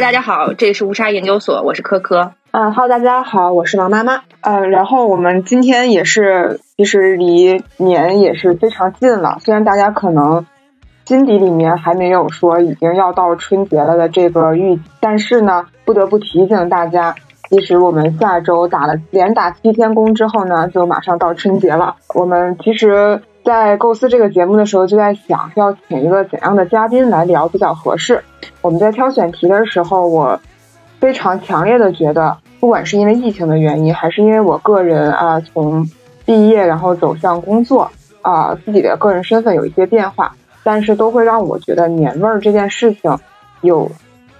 大家好，这里是乌沙研究所，我是科科。嗯，Hello，大家好，我是王妈妈。嗯，然后我们今天也是，其实离年也是非常近了。虽然大家可能心底里面还没有说已经要到春节了的这个预，但是呢，不得不提醒大家，其实我们下周打了连打七天工之后呢，就马上到春节了。我们其实。在构思这个节目的时候，就在想要请一个怎样的嘉宾来聊比较合适。我们在挑选题的时候，我非常强烈的觉得，不管是因为疫情的原因，还是因为我个人啊从毕业然后走向工作啊自己的个人身份有一些变化，但是都会让我觉得年味儿这件事情有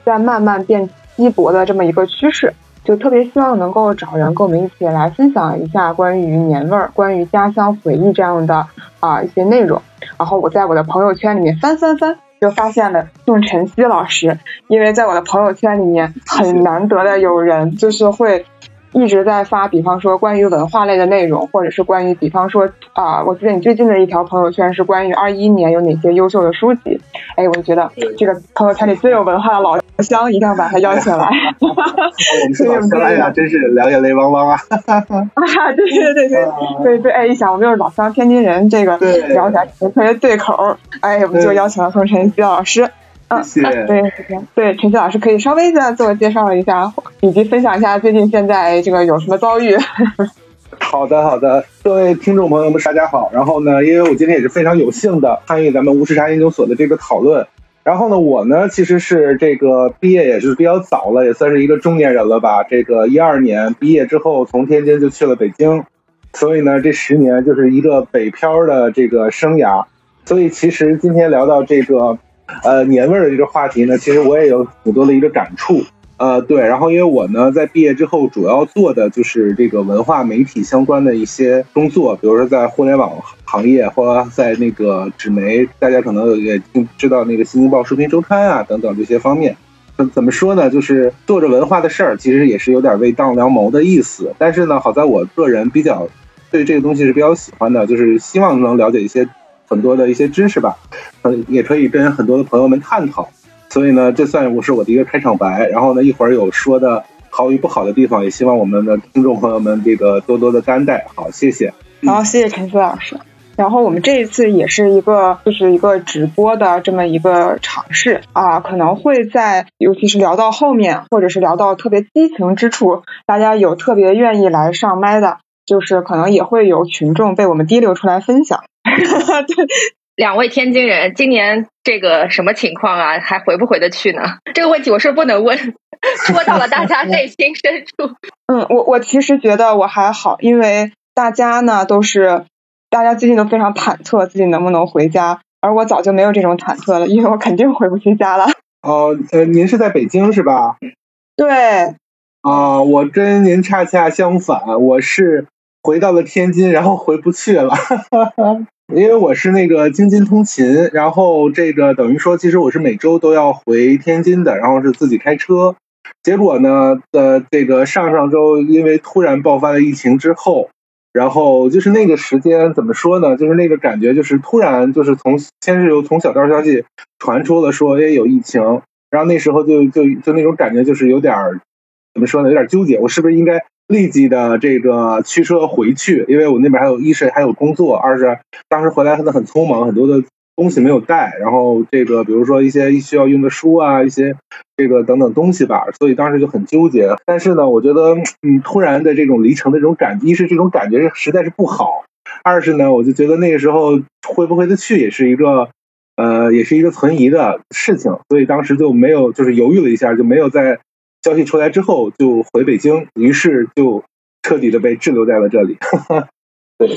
在慢慢变稀薄的这么一个趋势。就特别希望能够找人跟我们一起来分享一下关于年味儿、关于家乡回忆这样的啊一些内容。然后我在我的朋友圈里面翻翻翻，就发现了宋晨曦老师，因为在我的朋友圈里面很难得的有人就是会。一直在发，比方说关于文化类的内容，或者是关于，比方说啊，我记得你最近的一条朋友圈是关于二一年有哪些优秀的书籍。哎，我就觉得这个朋友圈里最有文化的老乡一定要把他邀请来。我们是老乡，哎呀，真是两眼泪汪汪啊！啊，对对对对对对，哎，一想我们又是老乡，天津人，这个聊起来特别对口。哎，我们就邀请了宋晨曦老师。嗯，谢谢。对，对，陈曦老师可以稍微的自我介绍一下，以及分享一下最近现在这个有什么遭遇。好的，好的，各位听众朋友们，大家好。然后呢，因为我今天也是非常有幸的参与咱们无时差研究所的这个讨论。然后呢，我呢其实是这个毕业也是比较早了，也算是一个中年人了吧。这个一二年毕业之后，从天津就去了北京，所以呢，这十年就是一个北漂的这个生涯。所以其实今天聊到这个。呃，年味儿的这个话题呢，其实我也有很多的一个感触。呃，对，然后因为我呢，在毕业之后主要做的就是这个文化媒体相关的一些工作，比如说在互联网行业，或者在那个纸媒，大家可能也知道那个《新京报》《书评周刊》啊等等这些方面。怎怎么说呢？就是做着文化的事儿，其实也是有点为当良谋的意思。但是呢，好在我个人比较对这个东西是比较喜欢的，就是希望能了解一些。很多的一些知识吧，嗯，也可以跟很多的朋友们探讨。所以呢，这算我是我的一个开场白。然后呢，一会儿有说的好与不好的地方，也希望我们的听众朋友们这个多多的担待。好，谢谢。好，谢谢陈思老师。然后我们这一次也是一个就是一个直播的这么一个尝试啊，可能会在尤其是聊到后面，或者是聊到特别激情之处，大家有特别愿意来上麦的，就是可能也会有群众被我们滴溜出来分享。对，两位天津人，今年这个什么情况啊？还回不回得去呢？这个问题我是不能问，说到了大家内心深处。嗯，我我其实觉得我还好，因为大家呢都是，大家最近都非常忐忑自己能不能回家，而我早就没有这种忐忑了，因为我肯定回不去家了。哦，呃，您是在北京是吧？对。啊，我跟您恰恰相反，我是回到了天津，然后回不去了。因为我是那个京津通勤，然后这个等于说，其实我是每周都要回天津的，然后是自己开车。结果呢，呃，这个上上周因为突然爆发了疫情之后，然后就是那个时间怎么说呢？就是那个感觉，就是突然就是从先是有从小道消息传出了说，哎，有疫情，然后那时候就就就那种感觉，就是有点怎么说呢？有点纠结，我是不是应该？立即的这个驱车回去，因为我那边还有一是还有工作，二是当时回来可能很匆忙，很多的东西没有带，然后这个比如说一些需要用的书啊，一些这个等等东西吧，所以当时就很纠结。但是呢，我觉得嗯，突然的这种离城的这种感，一是这种感觉实在是不好，二是呢，我就觉得那个时候回不回得去也是一个呃，也是一个存疑的事情，所以当时就没有就是犹豫了一下，就没有在。消息出来之后就回北京，于是就彻底的被滞留在了这里。对，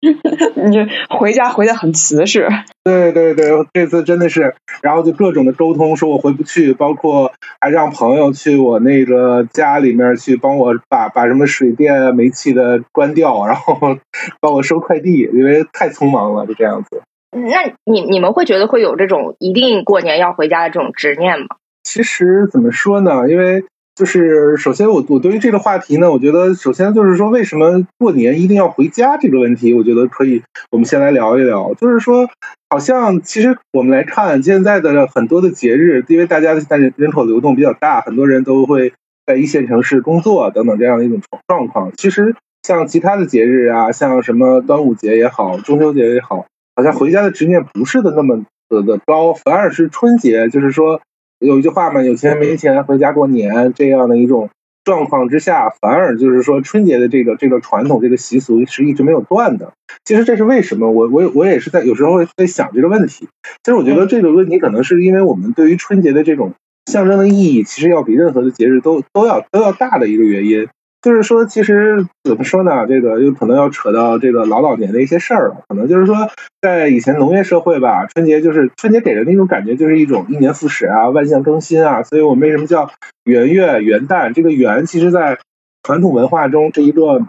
你回家回的很瓷实。对对对，这次真的是，然后就各种的沟通，说我回不去，包括还让朋友去我那个家里面去帮我把把什么水电煤气的关掉，然后帮我收快递，因为太匆忙了，就这样子。那你你们会觉得会有这种一定过年要回家的这种执念吗？其实怎么说呢？因为就是首先我我对于这个话题呢，我觉得首先就是说为什么过年一定要回家这个问题，我觉得可以我们先来聊一聊。就是说，好像其实我们来看现在的很多的节日，因为大家现在人口流动比较大，很多人都会在一线城市工作等等这样的一种状况。其实像其他的节日啊，像什么端午节也好，中秋节也好，好像回家的执念不是的那么的的高，反而是春节，就是说。有一句话嘛，有钱没钱回家过年这样的一种状况之下，反而就是说春节的这个这个传统这个习俗是一直没有断的。其实这是为什么？我我我也是在有时候在想这个问题。其实我觉得这个问题可能是因为我们对于春节的这种象征的意义，其实要比任何的节日都都要都要大的一个原因。就是说，其实怎么说呢？这个有可能要扯到这个老老年的一些事儿了。可能就是说，在以前农业社会吧，春节就是春节给人的一种感觉，就是一种一年复始啊，万象更新啊。所以我们为什么叫元月元旦？这个元，其实在传统文化中是一个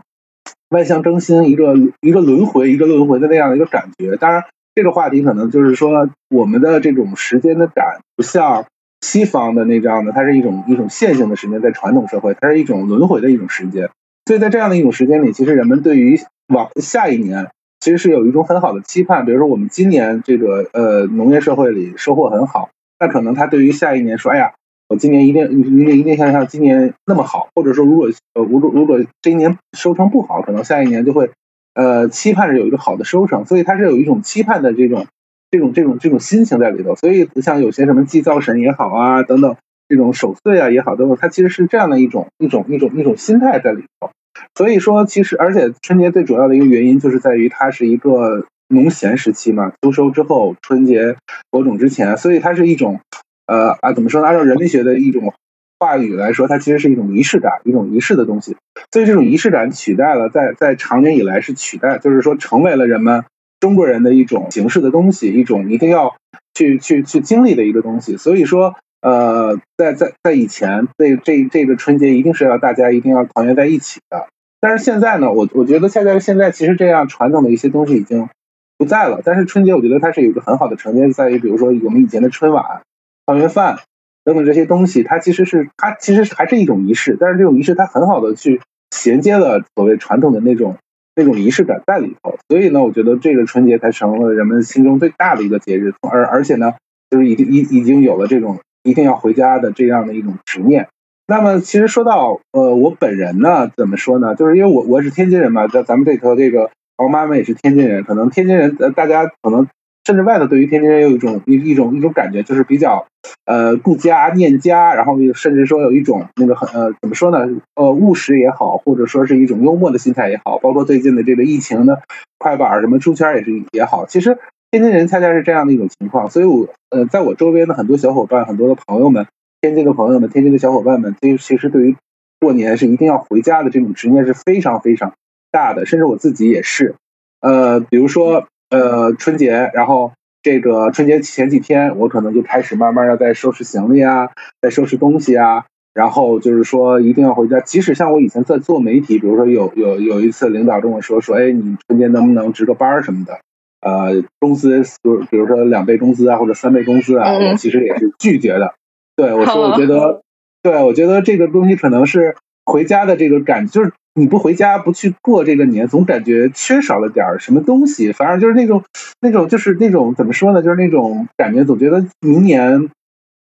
万象更新，一个一个轮回，一个轮回的那样的一个感觉。当然，这个话题可能就是说，我们的这种时间的感不像。西方的那张的，它是一种一种线性的时间，在传统社会，它是一种轮回的一种时间。所以在这样的一种时间里，其实人们对于往下一年，其实是有一种很好的期盼。比如说，我们今年这个呃农业社会里收获很好，那可能他对于下一年说：“哎呀，我今年一定一定一定像像今年那么好。”或者说，如果呃如果如果这一年收成不好，可能下一年就会呃期盼着有一个好的收成。所以它是有一种期盼的这种。这种这种这种心情在里头，所以像有些什么祭灶神也好啊，等等这种守岁啊也好，等等，它其实是这样的一种一种一种一种心态在里头。所以说，其实而且春节最主要的一个原因就是在于它是一个农闲时期嘛，秋收之后，春节播种之前，所以它是一种呃啊怎么说呢？按照人类学的一种话语来说，它其实是一种仪式感，一种仪式的东西。所以这种仪式感取代了在在长年以来是取代，就是说成为了人们。中国人的一种形式的东西，一种一定要去去去经历的一个东西。所以说，呃，在在在以前，这这这个春节一定是要大家一定要团圆在一起的。但是现在呢，我我觉得现在现在其实这样传统的一些东西已经不在了。但是春节，我觉得它是有一个很好的承接，在于比如说我们以前的春晚、团圆饭等等这些东西，它其实是它其实还是一种仪式。但是这种仪式它很好的去衔接了所谓传统的那种。那种仪式感在里头，所以呢，我觉得这个春节才成了人们心中最大的一个节日，而而且呢，就是已经已已经有了这种一定要回家的这样的一种执念。那么，其实说到呃，我本人呢，怎么说呢？就是因为我我是天津人嘛，在咱们这头这个我妈妈也是天津人，可能天津人呃，大家可能。甚至外头对于天津人有一种一一种一种感觉，就是比较呃顾家念家，然后甚至说有一种那个很呃怎么说呢呃务实也好，或者说是一种幽默的心态也好，包括最近的这个疫情的快板什么出圈也是也好，其实天津人恰恰是这样的一种情况。所以我呃在我周边的很多小伙伴、很多的朋友们，天津的朋友们、天津的小伙伴们，其实其实对于过年是一定要回家的这种执念是非常非常大的，甚至我自己也是呃比如说。呃，春节，然后这个春节前几天，我可能就开始慢慢的在收拾行李啊，在收拾东西啊，然后就是说一定要回家。即使像我以前在做媒体，比如说有有有一次领导跟我说说，哎，你春节能不能值个班什么的？呃，工资，比比如说两倍工资啊，或者三倍工资啊，我其实也是拒绝的。对我说，我觉得，对我觉得这个东西可能是回家的这个感，就是。你不回家不去过这个年，总感觉缺少了点儿什么东西。反而就是那种那种就是那种怎么说呢？就是那种感觉，总觉得明年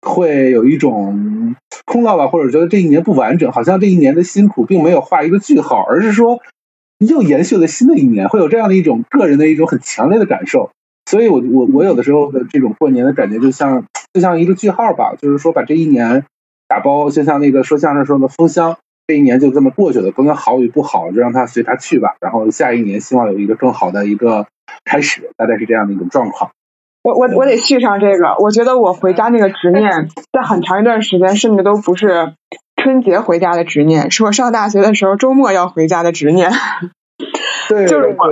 会有一种空落吧，或者觉得这一年不完整，好像这一年的辛苦并没有画一个句号，而是说又延续了新的一年，会有这样的一种个人的一种很强烈的感受。所以，我我我有的时候的这种过年的感觉，就像就像一个句号吧，就是说把这一年打包，就像那个说相声说的封箱。这一年就这么过去了，不管好与不好，就让它随它去吧。然后下一年希望有一个更好的一个开始，大概是这样的一种状况。我我我得续上这个，我觉得我回家那个执念，在很长一段时间甚至都不是春节回家的执念，是我上大学的时候周末要回家的执念。对，就是我，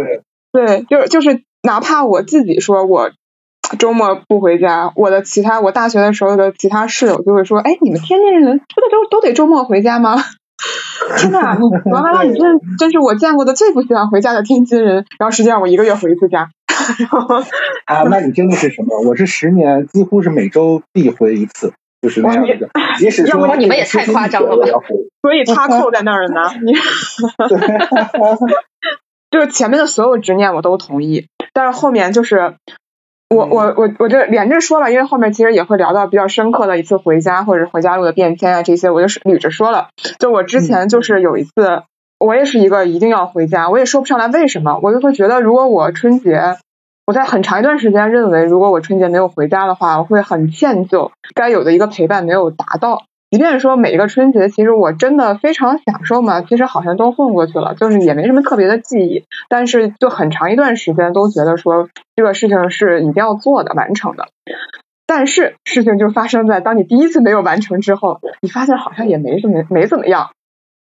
对，就是就是，哪怕我自己说我周末不回家，我的其他我大学的时候的其他室友就会说，哎，你们天津人不得都都得周末回家吗？真的，王妈妈，你真真是我见过的最不喜欢回家的天津人。然后实际上我一个月回一次家。啊，那你真的是什么？我是十年几乎是每周必回一次，就是那样的。即使说你们也太夸张了吧？所以他扣在那儿了呢。你，就是前面的所有执念我都同意，但是后面就是我我我我就连着说了，因为后面其实也会聊到比较深刻的一次回家或者回家路的变迁啊这些，我就捋着说了。就我之前就是有一次，我也是一个一定要回家，我也说不上来为什么，我就会觉得如果我春节。我在很长一段时间认为，如果我春节没有回家的话，我会很歉疚，该有的一个陪伴没有达到。即便说每一个春节，其实我真的非常享受嘛，其实好像都混过去了，就是也没什么特别的记忆。但是就很长一段时间都觉得说这个事情是一定要做的、完成的。但是事情就发生在当你第一次没有完成之后，你发现好像也没什么没怎么样，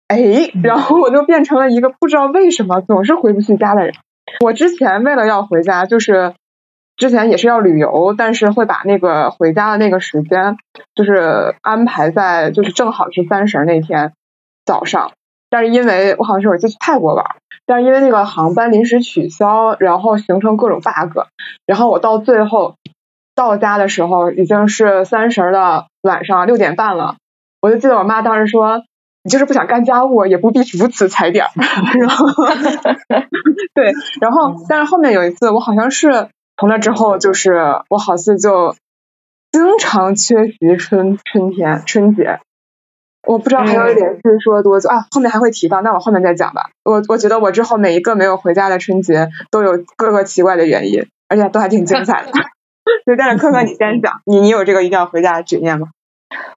哎，然后我就变成了一个不知道为什么总是回不去家的人。我之前为了要回家，就是之前也是要旅游，但是会把那个回家的那个时间，就是安排在就是正好是三十那天早上。但是因为我好像是有一次去泰国玩，但是因为那个航班临时取消，然后形成各种 bug，然后我到最后到家的时候已经是三十的晚上六点半了。我就记得我妈当时说。你就是不想干家务，也不必如此踩点儿。然后，对，然后，但是后面有一次，我好像是从那之后，就是我好似就经常缺席春春天春节。我不知道还有一点是说多久啊？后面还会提到，那我后面再讲吧。我我觉得我之后每一个没有回家的春节都有各个奇怪的原因，而且都还挺精彩的。就但是科科，你先讲，你你有这个一定要回家的执念吗？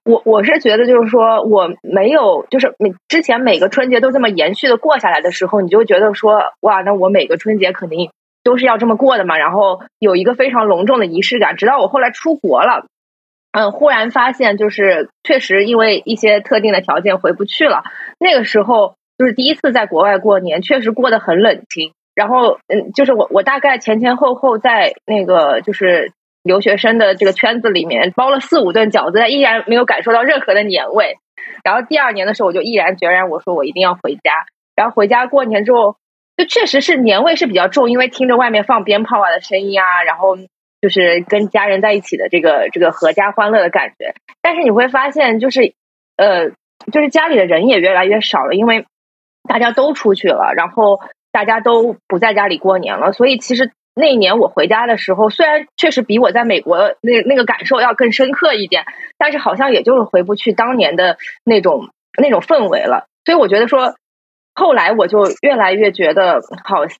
我我是觉得，就是说我没有，就是每之前每个春节都这么延续的过下来的时候，你就觉得说，哇，那我每个春节肯定都是要这么过的嘛。然后有一个非常隆重的仪式感。直到我后来出国了，嗯，忽然发现，就是确实因为一些特定的条件回不去了。那个时候就是第一次在国外过年，确实过得很冷清。然后，嗯，就是我我大概前前后后在那个就是。留学生的这个圈子里面包了四五顿饺子，但依然没有感受到任何的年味。然后第二年的时候，我就毅然决然我说我一定要回家。然后回家过年之后，就确实是年味是比较重，因为听着外面放鞭炮啊的声音啊，然后就是跟家人在一起的这个这个阖家欢乐的感觉。但是你会发现，就是呃，就是家里的人也越来越少了，因为大家都出去了，然后大家都不在家里过年了，所以其实。那一年我回家的时候，虽然确实比我在美国那那个感受要更深刻一点，但是好像也就是回不去当年的那种那种氛围了。所以我觉得说，后来我就越来越觉得，好似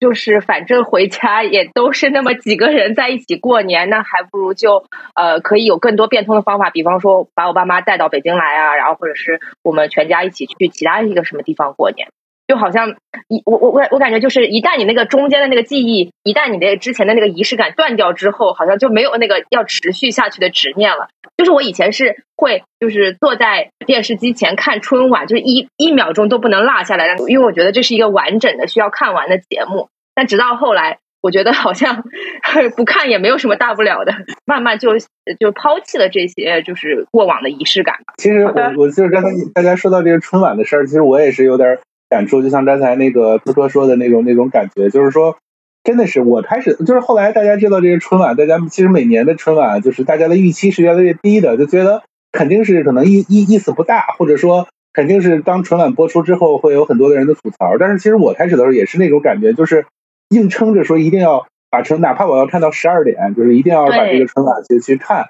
就是反正回家也都是那么几个人在一起过年，那还不如就呃可以有更多变通的方法，比方说把我爸妈带到北京来啊，然后或者是我们全家一起去其他一个什么地方过年。就好像一我我我我感觉就是一旦你那个中间的那个记忆，一旦你的之前的那个仪式感断掉之后，好像就没有那个要持续下去的执念了。就是我以前是会就是坐在电视机前看春晚，就是一一秒钟都不能落下来，因为我觉得这是一个完整的需要看完的节目。但直到后来，我觉得好像 不看也没有什么大不了的，慢慢就就抛弃了这些就是过往的仪式感。其实我我就是刚才大家说到这个春晚的事儿，其实我也是有点。感触就像刚才那个托托说的那种那种感觉，就是说，真的是我开始就是后来大家知道这个春晚，大家其实每年的春晚就是大家的预期是越来越低的，就觉得肯定是可能意意意思不大，或者说肯定是当春晚播出之后会有很多的人的吐槽。但是其实我开始的时候也是那种感觉，就是硬撑着说一定要把春，哪怕我要看到十二点，就是一定要把这个春晚去去看。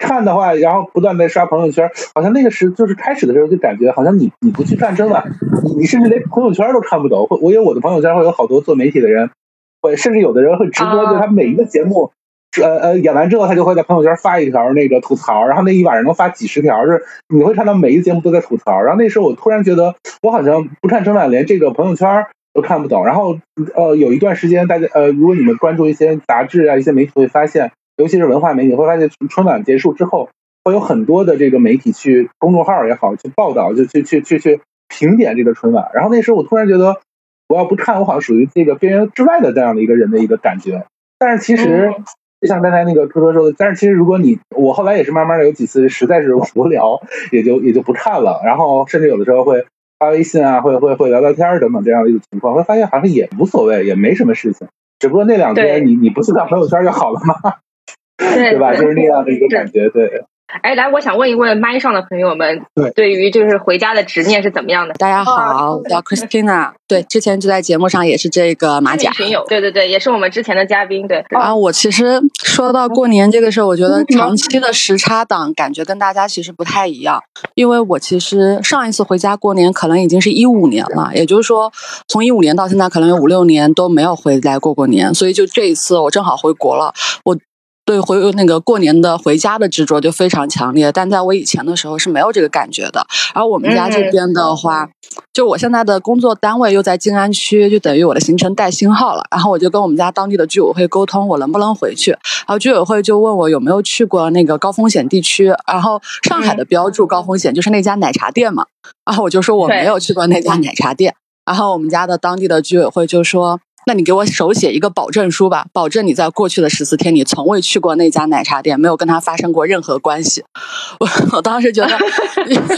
看的话，然后不断在刷朋友圈，好像那个时就是开始的时候就感觉好像你你不去看春晚，你你甚至连朋友圈都看不懂。会我有我的朋友圈会有好多做媒体的人，会甚至有的人会直播，就他每一个节目，呃呃演完之后，他就会在朋友圈发一条那个吐槽，然后那一晚上能发几十条，就是你会看到每一个节目都在吐槽。然后那时候我突然觉得，我好像不看春晚，连这个朋友圈都看不懂。然后呃有一段时间，大家呃如果你们关注一些杂志啊一些媒体会发现。尤其是文化媒体会发现，春晚结束之后，会有很多的这个媒体去公众号也好，去报道，就去去去去评点这个春晚。然后那时候我突然觉得，我要不看，我好像属于这个边缘之外的这样的一个人的一个感觉。但是其实，就像刚才那个科科说的，但是其实如果你我后来也是慢慢的有几次实在是无聊，也就也就不看了。然后甚至有的时候会发微信啊，会会会聊聊天等等这样的一个情况，会发现好像也无所谓，也没什么事情。只不过那两天你你不去看朋友圈就好了吗？对吧？就是那样的一个感觉，对。哎，来，我想问一问麦上的朋友们，对，对于就是回家的执念是怎么样的？大家好，我叫 Christina，对，之前就在节目上也是这个马甲群友，对对对，也是我们之前的嘉宾，对。啊，我其实说到过年这个事儿，我觉得长期的时差党感觉跟大家其实不太一样，因为我其实上一次回家过年可能已经是一五年了，也就是说从一五年到现在可能有五六年都没有回来过过年，所以就这一次我正好回国了，我。对回那个过年的回家的执着就非常强烈，但在我以前的时候是没有这个感觉的。然后我们家这边的话，就我现在的工作单位又在静安区，就等于我的行程带星号了。然后我就跟我们家当地的居委会沟通，我能不能回去。然后居委会就问我有没有去过那个高风险地区。然后上海的标注高风险就是那家奶茶店嘛。然后我就说我没有去过那家奶茶店。然后我们家的当地的居委会就说。那你给我手写一个保证书吧，保证你在过去的十四天你从未去过那家奶茶店，没有跟他发生过任何关系。我我当时觉得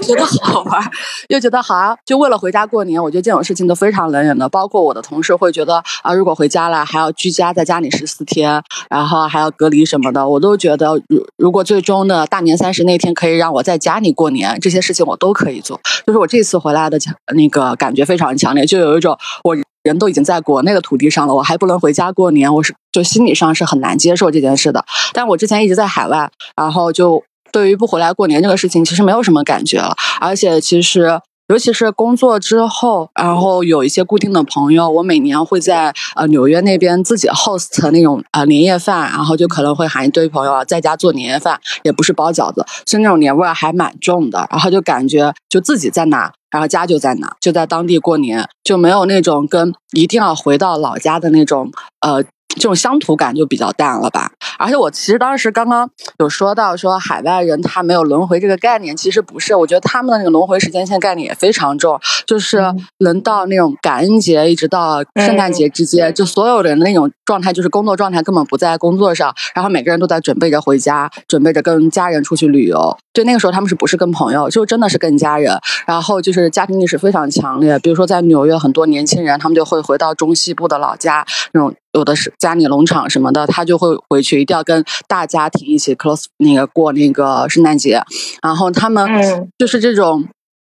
觉得好玩，又觉得好啊，就为了回家过年，我觉得这种事情都非常冷眼的。包括我的同事会觉得啊，如果回家了还要居家在家里十四天，然后还要隔离什么的，我都觉得如如果最终的大年三十那天可以让我在家里过年，这些事情我都可以做。就是我这次回来的强那个感觉非常强烈，就有一种我。人都已经在国内的土地上了，我还不能回家过年，我是就心理上是很难接受这件事的。但我之前一直在海外，然后就对于不回来过年这个事情，其实没有什么感觉了。而且其实，尤其是工作之后，然后有一些固定的朋友，我每年会在呃纽约那边自己 host 那种呃年夜饭，然后就可能会喊一堆朋友在家做年夜饭，也不是包饺子，是那种年味儿还蛮重的，然后就感觉就自己在哪。然后家就在哪，就在当地过年，就没有那种跟一定要回到老家的那种呃。这种乡土感就比较淡了吧，而且我其实当时刚刚有说到说海外人他没有轮回这个概念，其实不是，我觉得他们的那个轮回时间线概念也非常重，就是能到那种感恩节一直到圣诞节之间，就所有人的那种状态就是工作状态根本不在工作上，然后每个人都在准备着回家，准备着跟家人出去旅游。对，那个时候他们是不是跟朋友，就真的是跟家人，然后就是家庭意识非常强烈。比如说在纽约，很多年轻人他们就会回到中西部的老家那种。有的是家里农场什么的，他就会回去，一定要跟大家庭一起 close 那个过那个圣诞节。然后他们就是这种，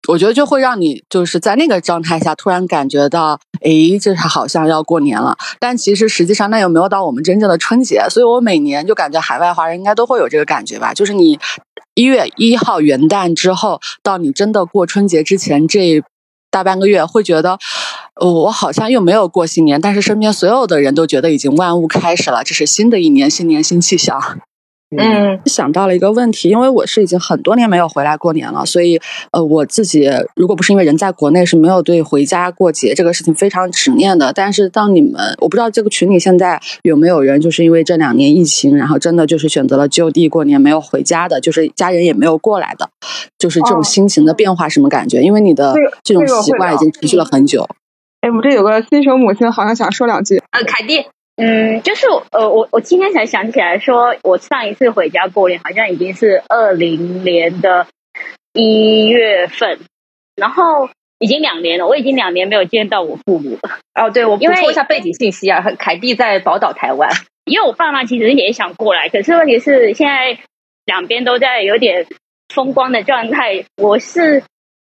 我觉得就会让你就是在那个状态下突然感觉到，诶，这好像要过年了。但其实实际上那又没有到我们真正的春节。所以我每年就感觉海外华人应该都会有这个感觉吧，就是你一月一号元旦之后到你真的过春节之前这大半个月，会觉得。我好像又没有过新年，但是身边所有的人都觉得已经万物开始了，这是新的一年，新年新气象。嗯，想到了一个问题，因为我是已经很多年没有回来过年了，所以呃，我自己如果不是因为人在国内，是没有对回家过节这个事情非常执念的。但是当你们，我不知道这个群里现在有没有人，就是因为这两年疫情，然后真的就是选择了就地过年，没有回家的，就是家人也没有过来的，就是这种心情的变化什么感觉？因为你的这种习惯已经持续了很久。哎，我们这有个新手母亲，好像想说两句。呃，凯蒂，嗯，就是呃，我我今天才想起来，说我上一次回家过年，好像已经是二零年的一月份，然后已经两年了，我已经两年没有见到我父母了。哦，对，我补充一下背景信息啊，凯蒂在宝岛台湾，因为我爸妈其实也想过来，可是问题是现在两边都在有点风光的状态，我是。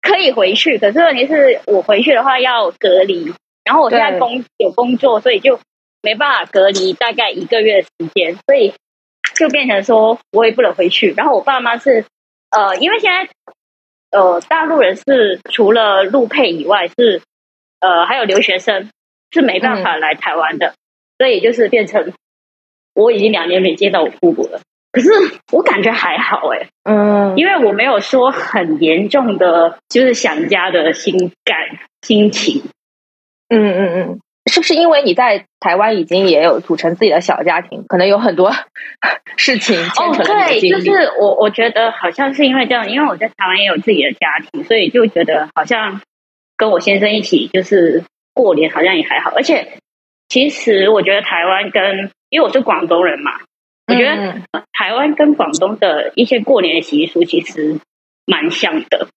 可以回去，可是问题是我回去的话要隔离，然后我现在工有工作，所以就没办法隔离大概一个月的时间，所以就变成说我也不能回去。然后我爸妈是呃，因为现在呃大陆人是除了陆配以外是呃还有留学生是没办法来台湾的，所以就是变成我已经两年没见到我父母了。可是我感觉还好哎，嗯，因为我没有说很严重的，就是想家的心感心情。嗯嗯嗯，是不是因为你在台湾已经也有组成自己的小家庭，可能有很多事情哦，对，就是我我觉得好像是因为这样，因为我在台湾也有自己的家庭，所以就觉得好像跟我先生一起就是过年好像也还好，而且其实我觉得台湾跟因为我是广东人嘛。我觉得台湾跟广东的一些过年的习俗其实蛮像的，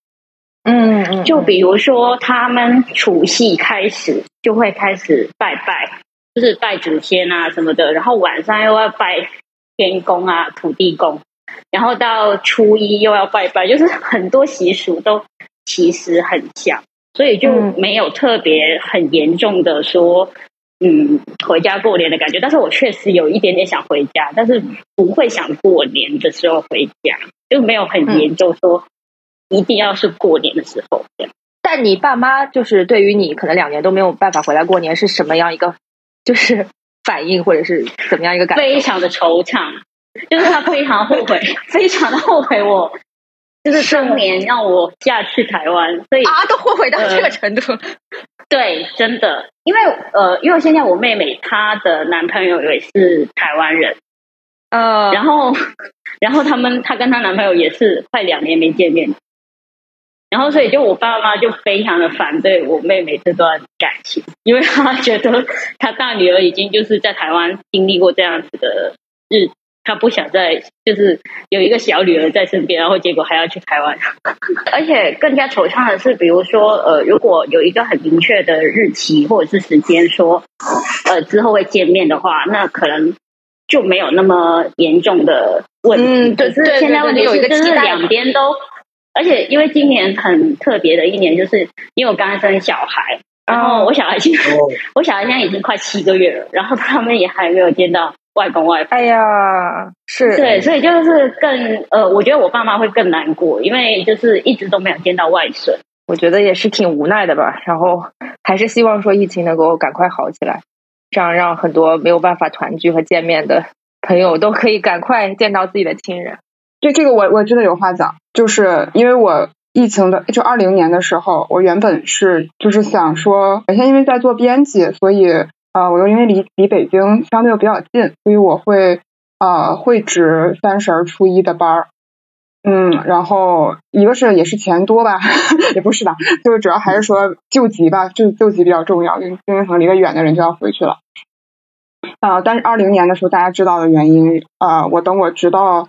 嗯嗯，就比如说他们除夕开始就会开始拜拜，就是拜祖先啊什么的，然后晚上又要拜天公啊、土地公，然后到初一又要拜拜，就是很多习俗都其实很像，所以就没有特别很严重的说，嗯，回家过年的感觉。但是我确实有一点点想回家，但是不会想过年的时候回家，就没有很严重说一定要是过年的时候这样。但你爸妈就是对于你可能两年都没有办法回来过年是什么样一个就是反应，或者是怎么样一个感？非常的惆怅，就是他非常后悔，非常的后悔我，就是当年让我嫁去台湾，所以啊，都后悔到这个程度。对，真的，因为呃，因为现在我妹妹她的男朋友也是台湾人，呃，然后然后他们她跟她男朋友也是快两年没见面。然后，所以就我爸妈就非常的反对我妹妹这段感情，因为他觉得他大女儿已经就是在台湾经历过这样子的日，他不想再就是有一个小女儿在身边，然后结果还要去台湾。而且更加惆怅的是，比如说呃，如果有一个很明确的日期或者是时间说呃之后会见面的话，那可能就没有那么严重的问题。嗯，对是现在问题是就是两边都。而且因为今年很特别的一年，就是因为我刚生小孩，然后我小孩现在我小孩现在已经快七个月了，然后他们也还没有见到外公外婆。哎呀，是对，所以就是更呃，我觉得我爸妈会更难过，因为就是一直都没有见到外孙。我觉得也是挺无奈的吧。然后还是希望说疫情能够赶快好起来，这样让很多没有办法团聚和见面的朋友都可以赶快见到自己的亲人。对这个我我真的有话讲，就是因为我疫情的就二零年的时候，我原本是就是想说，本身因为在做编辑，所以啊，我又因为离离北京相对又比较近，所以我会啊会值三十儿初一的班儿，嗯，然后一个是也是钱多吧，也不是吧，就是主要还是说救急吧，就救急比较重要，因为可能离得远的人就要回去了，啊，但是二零年的时候大家知道的原因啊，我等我直到。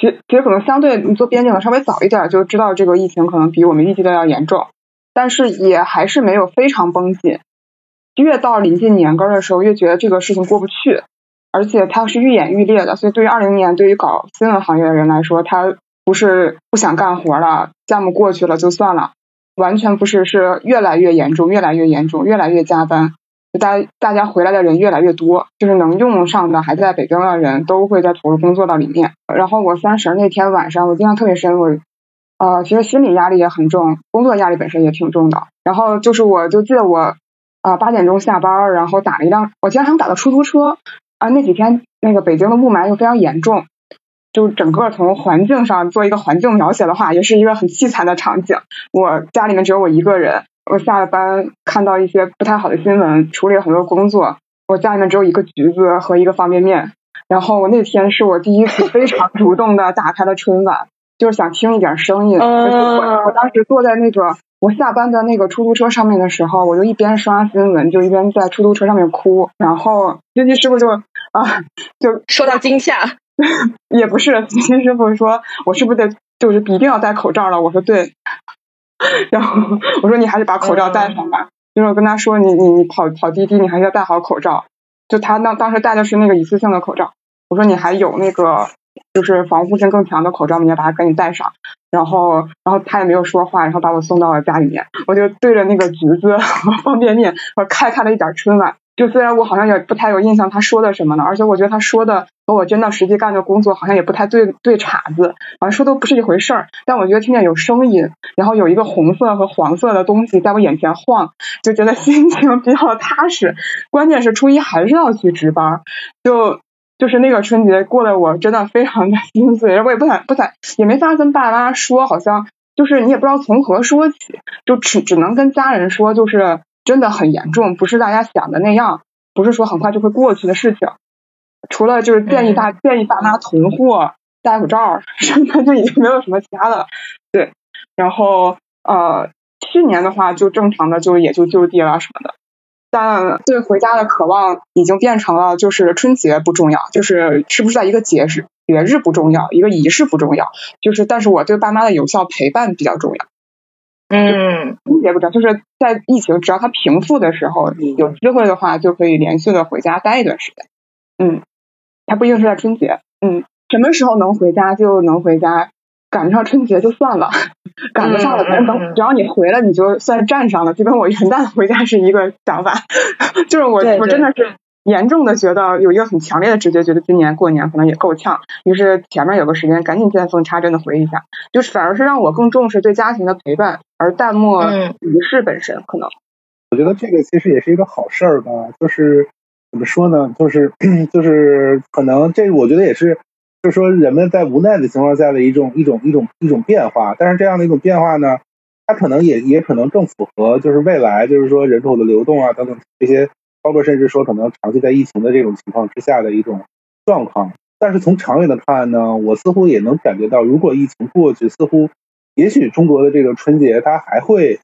其实其实可能相对你做边境的稍微早一点，就知道这个疫情可能比我们预计的要严重，但是也还是没有非常绷紧。越到临近年根的时候，越觉得这个事情过不去，而且它是愈演愈烈的。所以对于二零年，对于搞新闻行业的人来说，他不是不想干活了，项目过去了就算了，完全不是，是越来越严重，越来越严重，越来越加班。大大家回来的人越来越多，就是能用上的还在北京的人都会在投入工作到里面。然后我三十那天晚上，我印象特别深，我呃其实心理压力也很重，工作压力本身也挺重的。然后就是我就记得我啊八点钟下班，然后打了一辆，我经常打的出租车啊。那几天那个北京的雾霾又非常严重，就整个从环境上做一个环境描写的话，也是一个很凄惨的场景。我家里面只有我一个人。我下了班看到一些不太好的新闻，处理了很多工作。我家里面只有一个橘子和一个方便面。然后那天是我第一次非常主动的打开了春晚，就是想听一点声音。我我当时坐在那个我下班的那个出租车上面的时候，我就一边刷新闻，就一边在出租车上面哭。然后司机师傅就啊，就受到惊吓，也不是司机师傅说，我是不是得就是一定要戴口罩了？我说对。然后我说你还是把口罩戴上吧，就是我跟他说你你你跑跑滴滴你还是要戴好口罩，就他那当时戴的是那个一次性的口罩，我说你还有那个就是防护性更强的口罩，你要把它赶紧戴上。然后然后他也没有说话，然后把我送到了家里面，我就对着那个橘子 和方便面，我开开了一点春晚。就虽然我好像也不太有印象他说的什么呢，而且我觉得他说的和我真的实际干的工作好像也不太对对茬子，好像说都不是一回事儿。但我觉得听见有声音，然后有一个红色和黄色的东西在我眼前晃，就觉得心情比较踏实。关键是初一还是要去值班，就就是那个春节过得我真的非常的心碎，我也不想不想也没法跟爸妈说，好像就是你也不知道从何说起，就只只能跟家人说，就是。真的很严重，不是大家想的那样，不是说很快就会过去的事情。除了就是建议大建议爸妈囤货、戴口罩，剩下就已经没有什么其他的了。对，然后呃，去年的话就正常的就也就就地了什么的，但对回家的渴望已经变成了就是春节不重要，就是是不是在一个节日节日不重要，一个仪式不重要，就是但是我对爸妈的有效陪伴比较重要。嗯，也不重要，就是在疫情只要它平复的时候，有机会的话就可以连续的回家待一段时间。嗯，它不一定是在春节。嗯，什么时候能回家就能回家，赶不上春节就算了，赶不上了，反正等只要你回了，你就算站上了，就跟我元旦回家是一个想法。就是我我真的是严重的觉得有一个很强烈的直觉，觉得今年过年可能也够呛，于是前面有个时间赶紧见缝插针的回一下，就是反而是让我更重视对家庭的陪伴，而淡漠仪式本身可能。我觉得这个其实也是一个好事儿吧，就是怎么说呢，就是 就是可能这我觉得也是，就是说人们在无奈的情况下的一种一种一种一种变化。但是这样的一种变化呢，它可能也也可能更符合就是未来就是说人口的流动啊等等这些，包括甚至说可能长期在疫情的这种情况之下的一种状况。但是从长远的看呢，我似乎也能感觉到，如果疫情过去，似乎也许中国的这个春节它还会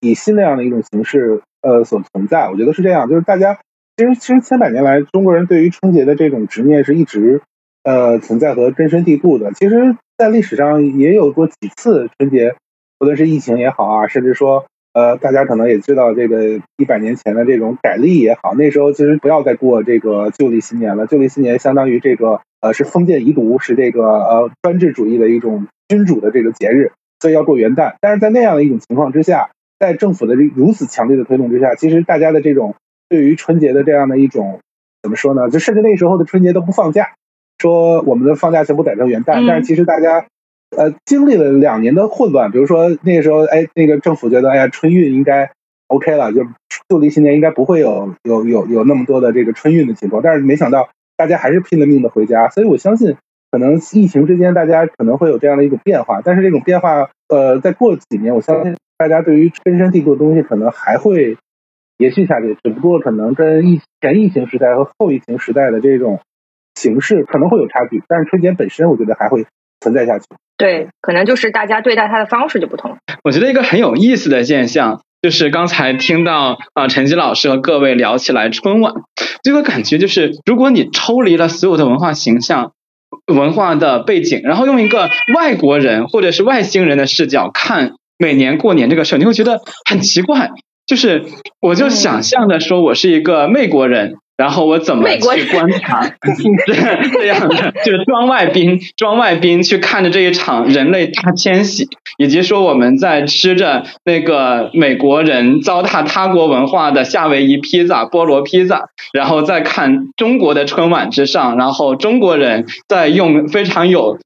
以新那样的一种形式。呃，所存在，我觉得是这样，就是大家其实其实千百年来，中国人对于春节的这种执念是一直呃存在和根深蒂固的。其实，在历史上也有过几次春节，无论是疫情也好啊，甚至说呃，大家可能也知道这个一百年前的这种改历也好，那时候其实不要再过这个旧历新年了，旧历新年相当于这个呃是封建遗毒，是这个呃专制主义的一种君主的这个节日，所以要过元旦。但是在那样的一种情况之下。在政府的如此强烈的推动之下，其实大家的这种对于春节的这样的一种怎么说呢？就甚至那时候的春节都不放假，说我们的放假全部改成元旦。但是其实大家呃经历了两年的混乱，比如说那个时候，哎，那个政府觉得，哎呀，春运应该 OK 了，就旧历新年应该不会有有有有那么多的这个春运的情况。但是没想到大家还是拼了命的回家，所以我相信可能疫情之间大家可能会有这样的一种变化。但是这种变化，呃，再过几年，我相信。大家对于根深蒂固的东西可能还会延续下去，只不过可能跟疫前疫情时代和后疫情时代的这种形式可能会有差距，但是春节本身我觉得还会存在下去。对，可能就是大家对待它的方式就不同。我觉得一个很有意思的现象就是刚才听到啊陈吉老师和各位聊起来春晚，这个感觉就是如果你抽离了所有的文化形象、文化的背景，然后用一个外国人或者是外星人的视角看。每年过年这个事儿，你会觉得很奇怪，就是我就想象的说，我是一个美国人，然后我怎么去观察 这样的，就是装外宾，装外宾去看着这一场人类大迁徙，以及说我们在吃着那个美国人糟蹋他国文化的夏威夷披萨、菠萝披萨，然后再看中国的春晚之上，然后中国人在用非常有。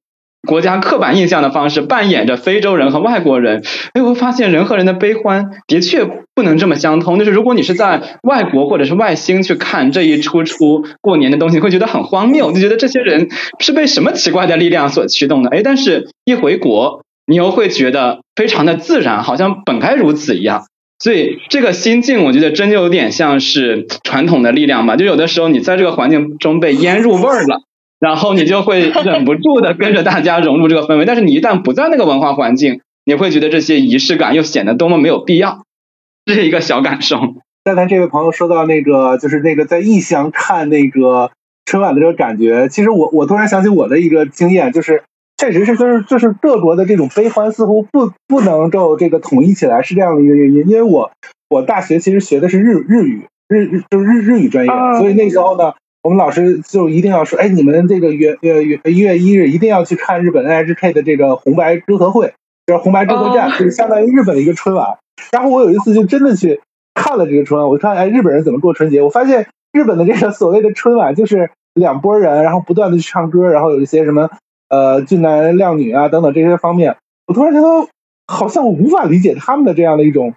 国家刻板印象的方式扮演着非洲人和外国人，哎，我发现人和人的悲欢的确不能这么相通。就是如果你是在外国或者是外星去看这一出出过年的东西，会觉得很荒谬，就觉得这些人是被什么奇怪的力量所驱动的。哎，但是一回国，你又会觉得非常的自然，好像本该如此一样。所以这个心境，我觉得真就有点像是传统的力量吧。就有的时候你在这个环境中被腌入味儿了。然后你就会忍不住的跟着大家融入这个氛围，但是你一旦不在那个文化环境，你会觉得这些仪式感又显得多么没有必要，这是一个小感受。刚才这位朋友说到那个，就是那个在异乡看那个春晚的这个感觉，其实我我突然想起我的一个经验，就是确实是就是就是各国的这种悲欢似乎不 不能够这个统一起来，是这样的一个原因。因为我我大学其实学的是日日语，日日就是日日语专业，所以那时候呢。我们老师就一定要说，哎，你们这个月月月一月一日一定要去看日本 NHK 的这个红白歌合会，就是红白歌合战，就是相当于日本的一个春晚。然后我有一次就真的去看了这个春晚，我看哎日本人怎么过春节，我发现日本的这个所谓的春晚就是两拨人，然后不断的去唱歌，然后有一些什么呃俊男靓女啊等等这些方面，我突然觉得好像我无法理解他们的这样的一种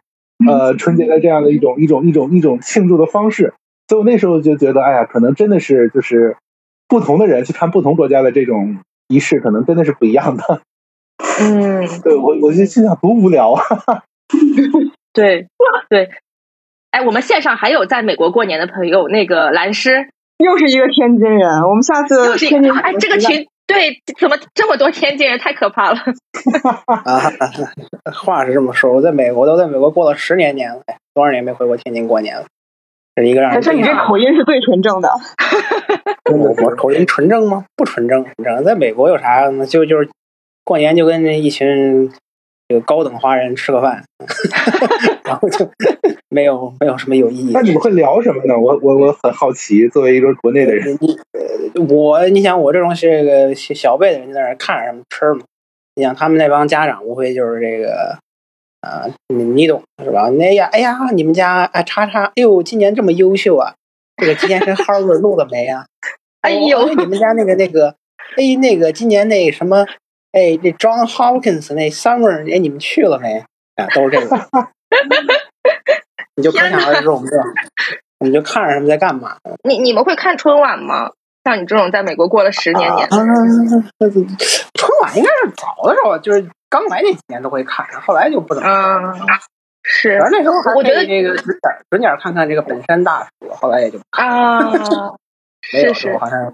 呃春节的这样的一种一种一种一种庆祝的方式。所以我那时候就觉得，哎呀，可能真的是就是不同的人去看不同国家的这种仪式，可能真的是不一样的。嗯，对我我就心想多无聊啊。对对，哎，我们线上还有在美国过年的朋友，那个蓝师又是一个天津人，我们下次又是天津哎，这个群对怎么这么多天津人，太可怕了。啊，话是这么说，我在美国都在美国过了十年年了，多少年没回过天津过年了。是一个让人。可是你这口音是最纯正的。我我口音纯正吗？不纯正，纯正。在美国有啥？就就是过年就跟一群这个高等华人吃个饭，然后就 没有没有什么有意义。那你们会聊什么呢？我我我很好奇，作为一个国内的人。你我你想我这种这个小小辈的人在那看着他们吃嘛？你想他们那帮家长无非就是这个，啊，你你懂是吧？那呀，哎呀，你们家哎叉叉，哎呦，今年这么优秀啊！这个今年跟 Harvard 录了没啊？哎呦哦你们家那个那个，哎，那个今年那什么，哎，这 John Hopkins 那 Summer，哎，你们去了没？啊，都是这个。你就可想而知，我们这，我们就看着他们在干嘛。你你们会看春晚吗？像你这种在美国过了十年年，啊，春晚应该是早的时候，就是刚来那几年都会看，后来就不怎么看。嗯，是反正那时候我觉得可以这个准点准点看看这个本山大叔，后来也就啊，没有是是了，好像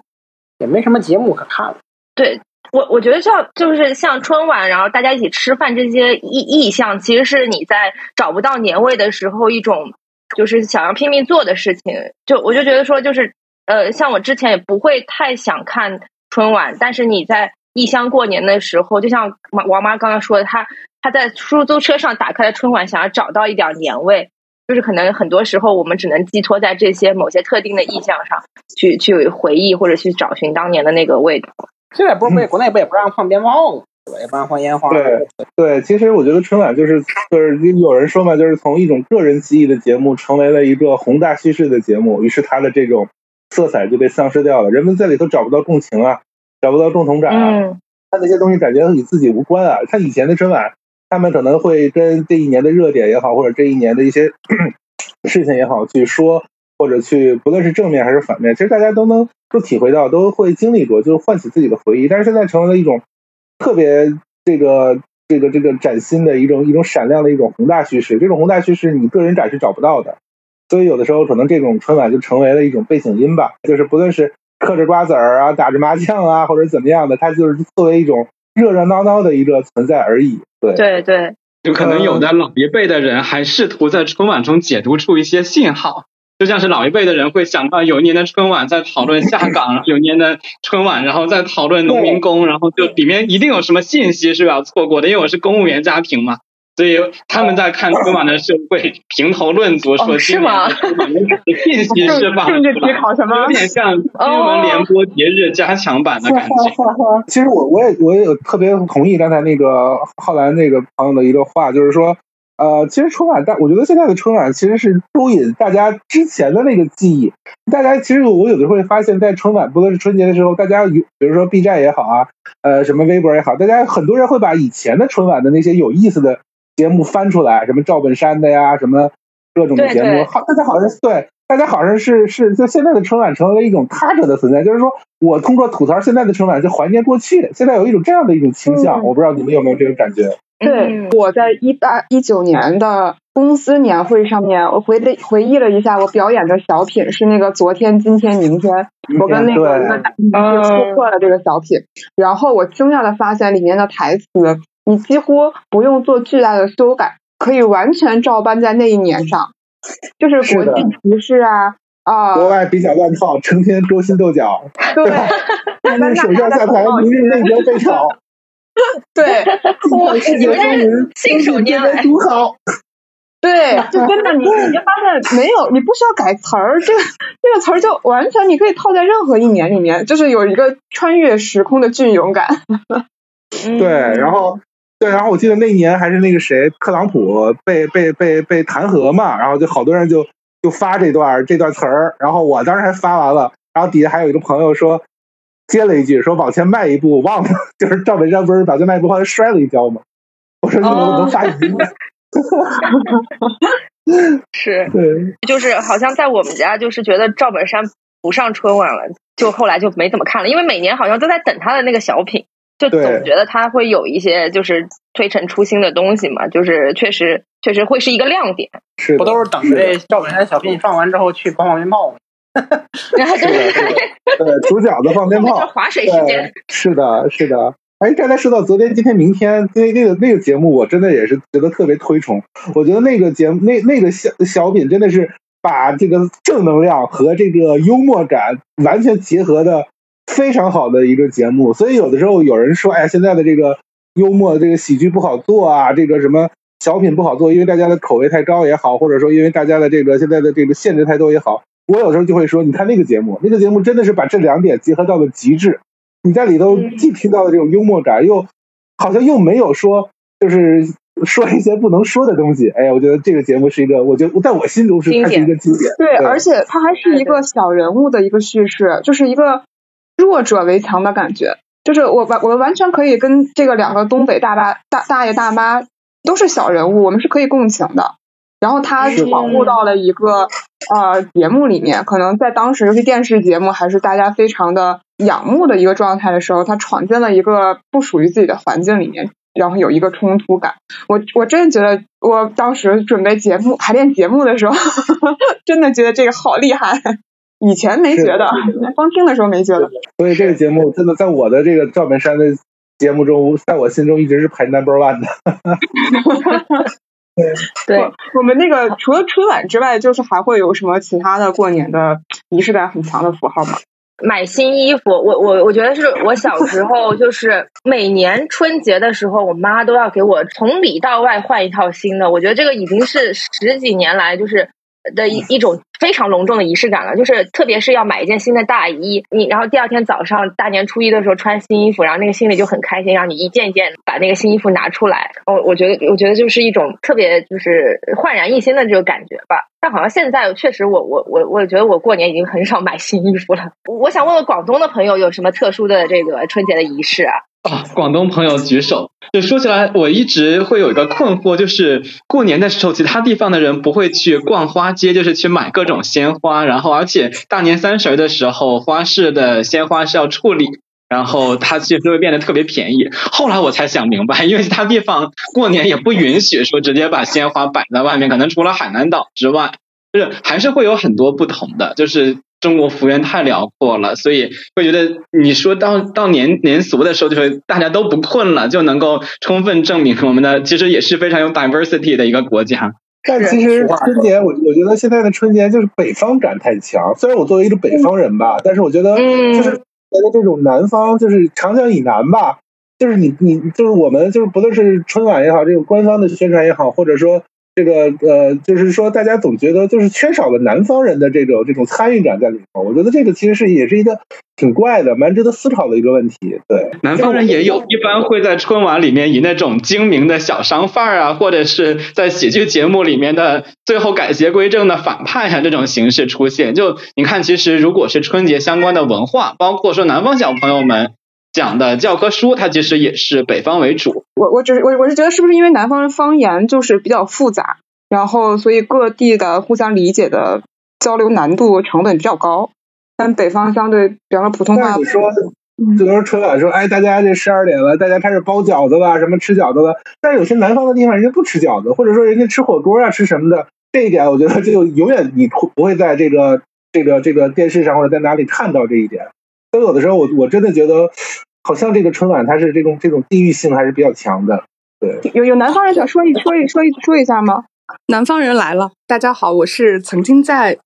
也没什么节目可看了。对我我觉得像就是像春晚，然后大家一起吃饭这些意意向，其实是你在找不到年味的时候一种就是想要拼命做的事情。就我就觉得说，就是呃，像我之前也不会太想看春晚，但是你在异乡过年的时候，就像王王妈刚刚说的，她她在出租车上打开了春晚，想要找到一点年味。就是可能很多时候我们只能寄托在这些某些特定的意象上去去回忆或者去找寻当年的那个味道。现在不是不国内不也不让放鞭炮吗？对吧？也不让放烟花。对对，其实我觉得春晚就是就是有人说嘛，就是从一种个人记忆的节目成为了一个宏大叙事的节目，于是它的这种色彩就被丧失掉了，人们在里头找不到共情啊，找不到共同感啊，嗯看那些东西感觉与自己无关啊。他以前的春晚，他们可能会跟这一年的热点也好，或者这一年的一些 事情也好去说，或者去不论是正面还是反面，其实大家都能都体会到，都会经历过，就是唤起自己的回忆。但是现在成为了一种特别这个这个这个崭新的一种一种闪亮的一种宏大叙事，这种宏大叙事你个人展是找不到的，所以有的时候可能这种春晚就成为了一种背景音吧，就是不论是嗑着瓜子儿啊、打着麻将啊，或者怎么样的，它就是作为一种热热闹闹的一个存在而已。对对对，就可能有的老一辈的人还试图在春晚中解读出一些信号，就像是老一辈的人会想到有一年的春晚在讨论下岗，有一年的春晚然后在讨论农民工，然后就里面一定有什么信息是要错过的，因为我是公务员家庭嘛。所以他们在看春晚的时候会评头论足，说哦是今年吗的春晚有哪些信息 释放政治题考什么有点像新闻联播节日加强版的感觉。其实我我也我也有特别同意刚才那个浩然那个朋友的一个话，就是说，呃，其实春晚，但我觉得现在的春晚其实是勾引大家之前的那个记忆。大家其实我有的时候会发现，在春晚不论是春节的时候，大家有比如说 B 站也好啊，呃，什么微博也好，大家很多人会把以前的春晚的那些有意思的节目翻出来，什么赵本山的呀，什么各种的节目，好，大家好像是对。大家好像是是，就现在的春晚成为了一种他者的存在，就是说我通过吐槽现在的春晚，就怀念过去。现在有一种这样的一种倾向，嗯我不知道你们有没有这种感觉？对嗯，我在一八一九年的公司年会上面，我回了回忆了一下，我表演的小品是那个昨天、今天、明天，我跟那个对男是出错了这个小品，然后我惊讶的发现里面的台词，你几乎不用做巨大的修改，可以完全照搬在那一年上，就是国际局势啊啊，国外比较乱套，成天勾心斗角，对，今日首相下台，明日内阁被炒，对我，你们这是信手拈来。独好。对，就真的你 你就发现没有，你不需要改词儿，这个这个词儿就完全你可以套在任何一年里面，就是有一个穿越时空的隽永感。对，然后对，然后我记得那年还是那个谁，特朗普被被被被弹劾嘛，然后就好多人就就发这段这段词儿，然后我当时还发完了，然后底下还有一个朋友说接了一句说往前迈一步，忘了，就是赵本山不是往前迈一步，后来摔了一跤嘛。我说你怎么能发语音？是，对，就是好像在我们家，就是觉得赵本山不上春晚了，就后来就没怎么看了，因为每年好像都在等他的那个小品，就总觉得他会有一些就是推陈出新的东西嘛，就是确实确实会是一个亮点。是不都是等着这赵本山小品放完之后去放放鞭炮吗？然后就是的对，煮饺子放鞭炮，划水时间，，是的，是的。哎，刚才说到昨天、今天、明天那那个那个节目，我真的也是觉得特别推崇。我觉得那个节目那那个小小品真的是把这个正能量和这个幽默感完全结合的非常好的一个节目。所以有的时候有人说，哎，现在的这个幽默这个喜剧不好做啊，这个什么小品不好做，因为大家的口味太高也好，或者说因为大家的这个现在的这个限制太多也好。我有时候就会说，你看那个节目，那个节目真的是把这两点结合到了极致。你在里头既听到了这种幽默感，又好像又没有说就是说一些不能说的东西。哎呀，我觉得这个节目是一个，我觉得在我心中是它是一个经典。对，而且它还是一个小人物的一个叙事，就是一个弱者为强的感觉。就是我完，我们完全可以跟这个两个东北大爸大大爷大妈都是小人物，我们是可以共情的。然后他闯入到了一个呃节目里面，可能在当时，尤其电视节目还是大家非常的仰慕的一个状态的时候，他闯进了一个不属于自己的环境里面，然后有一个冲突感。我我真的觉得，我当时准备节目排练节目的时候，真的觉得这个好厉害。以前没觉得，光听 的时候没觉得。所以这个节目真的在我的这个赵本山的节目中，在我心中一直是排 number one 的。对对，我们那个除了春晚之外，就是还会有什么其他的过年的仪式感很强的符号吗？买新衣服，我我我觉得是我小时候 就是每年春节的时候，我妈都要给我从里到外换一套新的。我觉得这个已经是十几年来就是。的一一种非常隆重的仪式感了，就是特别是要买一件新的大衣，你然后第二天早上大年初一的时候穿新衣服，然后那个心里就很开心，让你一件一件把那个新衣服拿出来。我我觉得我觉得就是一种特别就是焕然一新的这个感觉吧。但好像现在确实我我我我觉得我过年已经很少买新衣服了。我想问问广东的朋友有什么特殊的这个春节的仪式啊？啊，广东朋友举手。就说起来，我一直会有一个困惑，就是过年的时候，其他地方的人不会去逛花街，就是去买各种鲜花，然后而且大年三十的时候，花市的鲜花是要处理，然后它其实会变得特别便宜。后来我才想明白，因为其他地方过年也不允许说直接把鲜花摆在外面，可能除了海南岛之外，就是还是会有很多不同的，就是。中国幅员太辽阔了，所以会觉得你说到到年年俗的时候，就是大家都不困了，就能够充分证明我们的其实也是非常有 diversity 的一个国家。但其实春节，我我觉得现在的春节就是北方感太强。虽然我作为一个北方人吧，但是我觉得就是觉得这种南方，就是长江以南吧，就是你你就是我们就是不论是春晚也好，这种官方的宣传也好，或者说。这个呃，就是说，大家总觉得就是缺少了南方人的这种这种参与感在里头。我觉得这个其实是也是一个挺怪的、蛮值得思考的一个问题。对，南方人也有一般会在春晚里面以那种精明的小商贩啊，或者是在喜剧节目里面的最后改邪归正的反派啊这种形式出现。就你看，其实如果是春节相关的文化，包括说南方小朋友们。讲的教科书，它其实也是北方为主。我我只是我我是觉得，是不是因为南方的方言就是比较复杂，然后所以各地的互相理解的交流难度成本比较高。但北方相对，比方说普通话，你说，就说春晚说，哎，大家这十二点了，大家开始包饺子了，什么吃饺子了。但是有些南方的地方，人家不吃饺子，或者说人家吃火锅啊，吃什么的。这一点，我觉得就永远你不会在这个这个这个电视上或者在哪里看到这一点。所以有的时候，我我真的觉得，好像这个春晚它是这种这种地域性还是比较强的。对，有有南方人想说一说一说一说一下吗？南方人来了，大家好，我是曾经在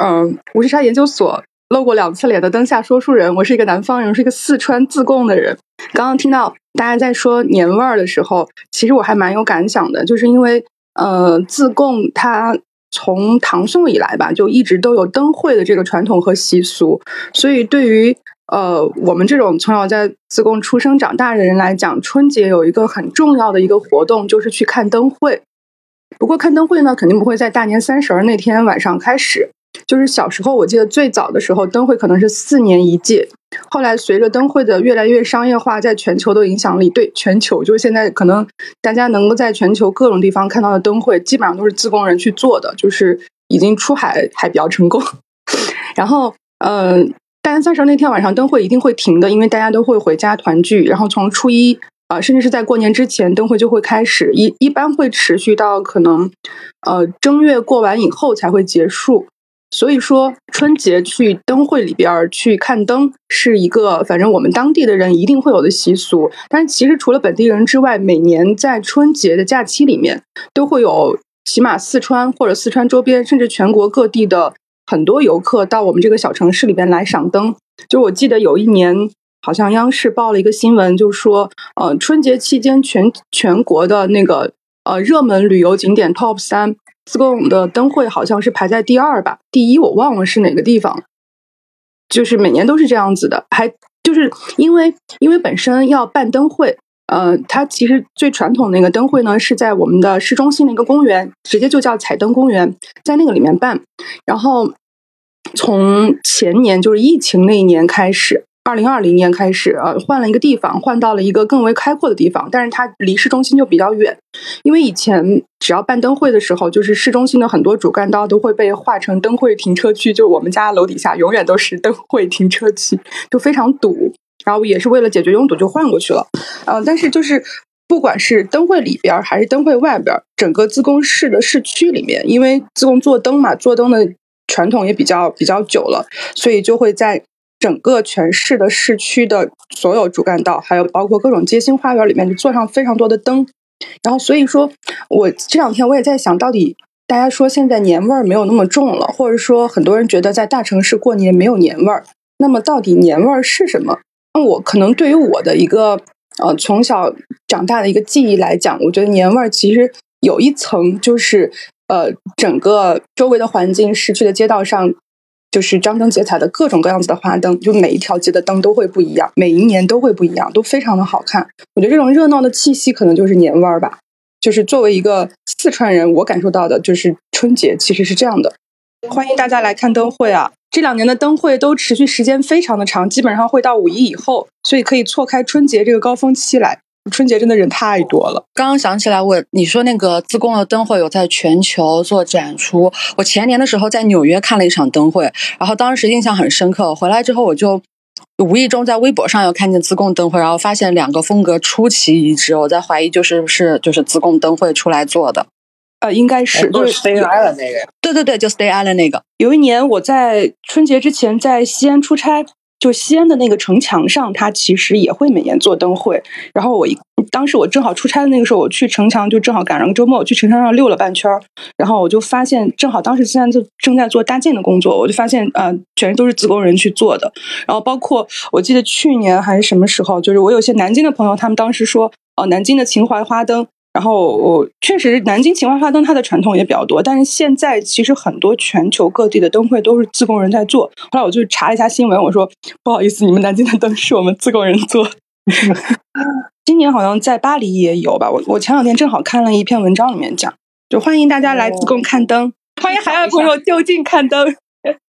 嗯无锡沙研究所露过两次脸的灯下说书人，我是一个南方人，是一个四川自贡的人。刚刚听到大家在说年味儿的时候，其实我还蛮有感想的，就是因为呃自贡它从唐宋以来吧，就一直都有灯会的这个传统和习俗，所以对于呃，我们这种从小在自贡出生长大的人来讲，春节有一个很重要的一个活动，就是去看灯会。不过看灯会呢，肯定不会在大年三十儿那天晚上开始。就是小时候，我记得最早的时候，灯会可能是四年一届。后来随着灯会的越来越商业化，在全球的影响力，对全球，就是现在可能大家能够在全球各种地方看到的灯会，基本上都是自贡人去做的，就是已经出海还比较成功。然后，嗯。大年三十那天晚上灯会一定会停的，因为大家都会回家团聚。然后从初一啊，甚至是在过年之前，灯会就会开始，一一般会持续到可能呃正月过完以后才会结束。所以说春节去灯会里边去看灯是一个，反正我们当地的人一定会有的习俗。但是其实除了本地人之外，每年在春节的假期里面，都会有起码四川或者四川周边，甚至全国各地的。很多游客到我们这个小城市里边来赏灯，就我记得有一年，好像央视报了一个新闻，就说，呃，春节期间全全国的那个呃热门旅游景点 Top 三，自贡的灯会好像是排在第二吧，第一我忘了是哪个地方。就是每年都是这样子的，还就是因为因为本身要办灯会，呃，它其实最传统那个灯会呢是在我们的市中心的一个公园，直接就叫彩灯公园，在那个里面办。然后从前年就是疫情那一年开始。二零二零年开始，呃，换了一个地方，换到了一个更为开阔的地方，但是它离市中心就比较远。因为以前只要办灯会的时候，就是市中心的很多主干道都会被划成灯会停车区，就我们家楼底下永远都是灯会停车区，就非常堵。然后也是为了解决拥堵，就换过去了。呃，但是就是不管是灯会里边还是灯会外边，整个自贡市的市区里面，因为自贡做灯嘛，做灯的传统也比较比较久了，所以就会在。整个全市的市区的所有主干道，还有包括各种街心花园里面，就做上非常多的灯。然后，所以说我这两天我也在想，到底大家说现在年味儿没有那么重了，或者说很多人觉得在大城市过年没有年味儿，那么到底年味儿是什么？我可能对于我的一个呃从小长大的一个记忆来讲，我觉得年味儿其实有一层就是呃整个周围的环境，市区的街道上。就是张灯结彩的各种各样子的花灯，就每一条街的灯都会不一样，每一年都会不一样，都非常的好看。我觉得这种热闹的气息可能就是年味儿吧。就是作为一个四川人，我感受到的就是春节其实是这样的。欢迎大家来看灯会啊！这两年的灯会都持续时间非常的长，基本上会到五一以后，所以可以错开春节这个高峰期来。春节真的人太多了。刚刚想起来，我你说那个自贡的灯会有在全球做展出。我前年的时候在纽约看了一场灯会，然后当时印象很深刻。回来之后，我就无意中在微博上又看见自贡灯会，然后发现两个风格出奇一致。我在怀疑，就是是就是自贡灯会出来做的。呃，应该是就是 Stay Island 那个。对对对，就 Stay Island 那个。有一年我在春节之前在西安出差。就西安的那个城墙上，它其实也会每年做灯会。然后我一当时我正好出差的那个时候，我去城墙就正好赶上个周末，我去城墙上溜了半圈儿。然后我就发现，正好当时现在就正在做搭建的工作，我就发现呃，全都是自贡人去做的。然后包括我记得去年还是什么时候，就是我有些南京的朋友，他们当时说，哦，南京的秦淮花灯。然后我确实，南京秦淮花灯它的传统也比较多，但是现在其实很多全球各地的灯会都是自贡人在做。后来我就查了一下新闻，我说不好意思，你们南京的灯是我们自贡人做。今年好像在巴黎也有吧？我我前两天正好看了一篇文章，里面讲，就欢迎大家来自贡看灯，欢迎海外朋友 就近看灯。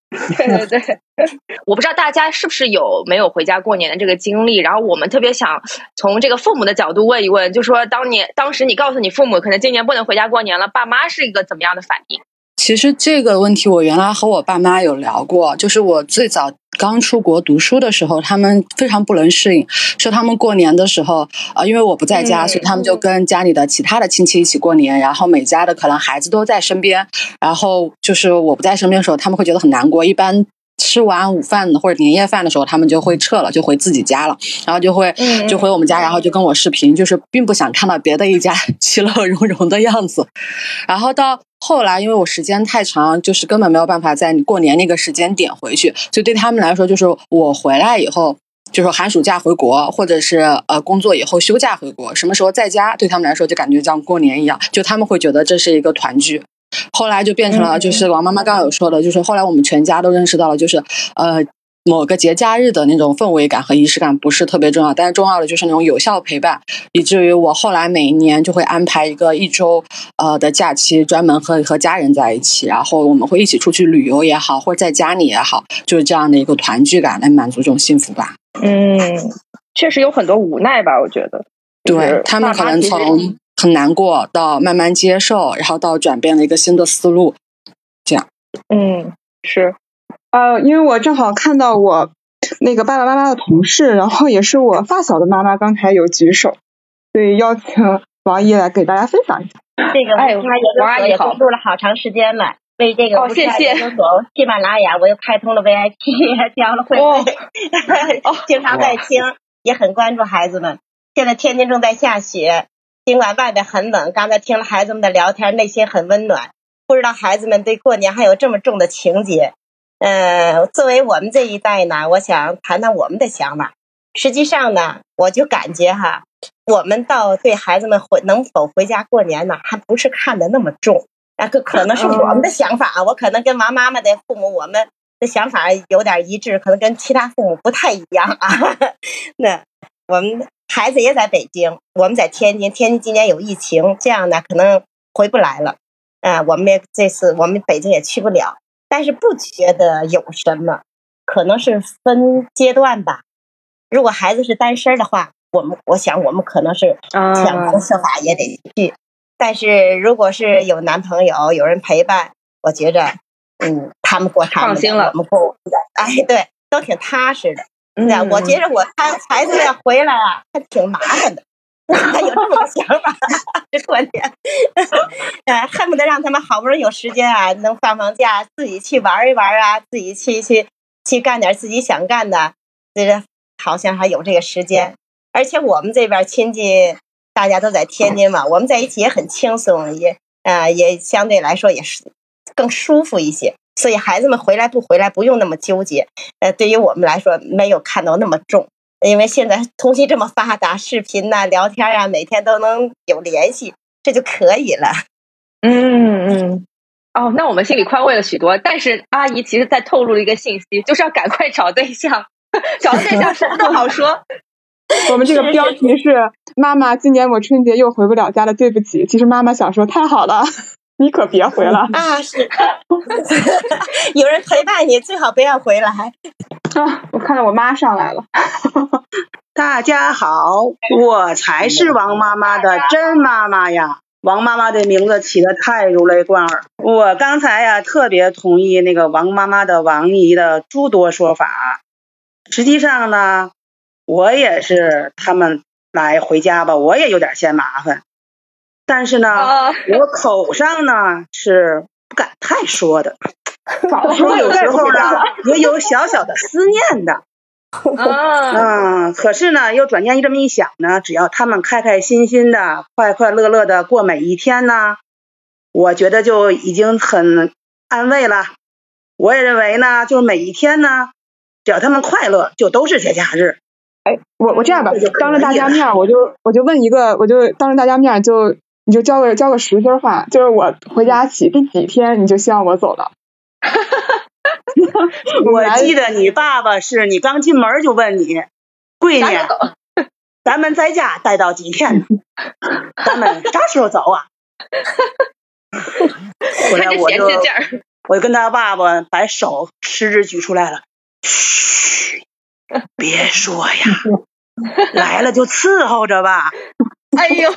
对 对对，我不知道大家是不是有没有回家过年的这个经历，然后我们特别想从这个父母的角度问一问，就说当年当时你告诉你父母可能今年不能回家过年了，爸妈是一个怎么样的反应？其实这个问题我原来和我爸妈有聊过，就是我最早刚出国读书的时候，他们非常不能适应，说他们过年的时候啊，因为我不在家，所以他们就跟家里的其他的亲戚一起过年，然后每家的可能孩子都在身边，然后就是我不在身边的时候，他们会觉得很难过，一般。吃完午饭或者年夜饭的时候，他们就会撤了，就回自己家了，然后就会就回我们家，然后就跟我视频，就是并不想看到别的一家 其乐融融的样子。然后到后来，因为我时间太长，就是根本没有办法在过年那个时间点回去，所以对他们来说，就是我回来以后，就是寒暑假回国，或者是呃工作以后休假回国，什么时候在家，对他们来说就感觉像过年一样，就他们会觉得这是一个团聚。后来就变成了，就是王妈妈刚刚有说的，就是后来我们全家都认识到了，就是呃某个节假日的那种氛围感和仪式感不是特别重要，但是重要的就是那种有效陪伴，以至于我后来每一年就会安排一个一周呃的假期，专门和和家人在一起，然后我们会一起出去旅游也好，或者在家里也好，就是这样的一个团聚感来满足这种幸福吧。嗯，确实有很多无奈吧，我觉得，对他们可能从。很难过，到慢慢接受，然后到转变了一个新的思路，这样。嗯，是。呃，因为我正好看到我那个爸爸妈妈的同事，然后也是我发小的妈妈，刚才有举手，所以邀请王姨来给大家分享一下。这个吴沙研究所也关注了好长时间了，为这个吴沙研究所喜马拉雅我又开通了 VIP，交了会费，经常在听，也很关注孩子们。现在天津正在下雪。尽管外边很冷，刚才听了孩子们的聊天，内心很温暖。不知道孩子们对过年还有这么重的情节。嗯，作为我们这一代呢，我想谈谈我们的想法。实际上呢，我就感觉哈，我们到对孩子们回能否回家过年呢，还不是看的那么重。那可可能是我们的想法啊，我可能跟王妈妈的父母，我们的想法有点一致，可能跟其他父母不太一样啊。那我们孩子也在北京，我们在天津，天津今年有疫情，这样呢可能回不来了。啊，我们也这次我们北京也去不了，但是不觉得有什么，可能是分阶段吧。如果孩子是单身的话，我们我想我们可能是想方设法也得去。但是如果是有男朋友、有人陪伴，我觉着，嗯，他们过他们的，我们过我们的，哎，对，都挺踏实的。嗯，我觉着我他孩子要回来啊，还挺麻烦的。他有这么个想法，这过年，呃，恨不得让他们好不容易有时间啊，能放放假，自己去玩一玩啊，自己去去去干点自己想干的，觉得好像还有这个时间。而且我们这边亲戚。大家都在天津嘛，我们在一起也很轻松，也呃也相对来说也是更舒服一些。所以孩子们回来不回来不用那么纠结。呃，对于我们来说没有看到那么重，因为现在通信这么发达，视频呐、聊天啊，每天都能有联系，这就可以了。嗯嗯，哦，那我们心里宽慰了许多。但是阿姨其实在透露了一个信息，就是要赶快找对象，找对象什么都好说。我们这个标题是“妈妈，今年我春节又回不了家了，对不起。”其实妈妈想说：“太好了，你可别回来啊！”是，有人陪伴你，最好不要回来。啊，我看到我妈上来了。大家好，我才是王妈妈的真妈妈呀！王妈妈的名字起的太如雷贯耳。我刚才呀，特别同意那个王妈妈的王姨的诸多说法。实际上呢。我也是，他们来回家吧，我也有点嫌麻烦。但是呢，我口上呢是不敢太说的。说有时候呢也有小小的思念的。嗯，可是呢，又转念这么一想呢，只要他们开开心心的、快快乐乐的过每一天呢，我觉得就已经很安慰了。我也认为呢，就是每一天呢，只要他们快乐，就都是节假日。哎，我我这样吧，当着大家面，我就我就问一个，我就当着大家面，就你就交个交个实心话，就是我回家起第几天，你就希望我走了？我记得你爸爸是你刚进门就问你，闺女，咱们在家待到几天？咱们啥时候走啊？后来我就我就跟他爸爸把手食指举出来了，嘘。别说呀，来了就伺候着吧。哎呦，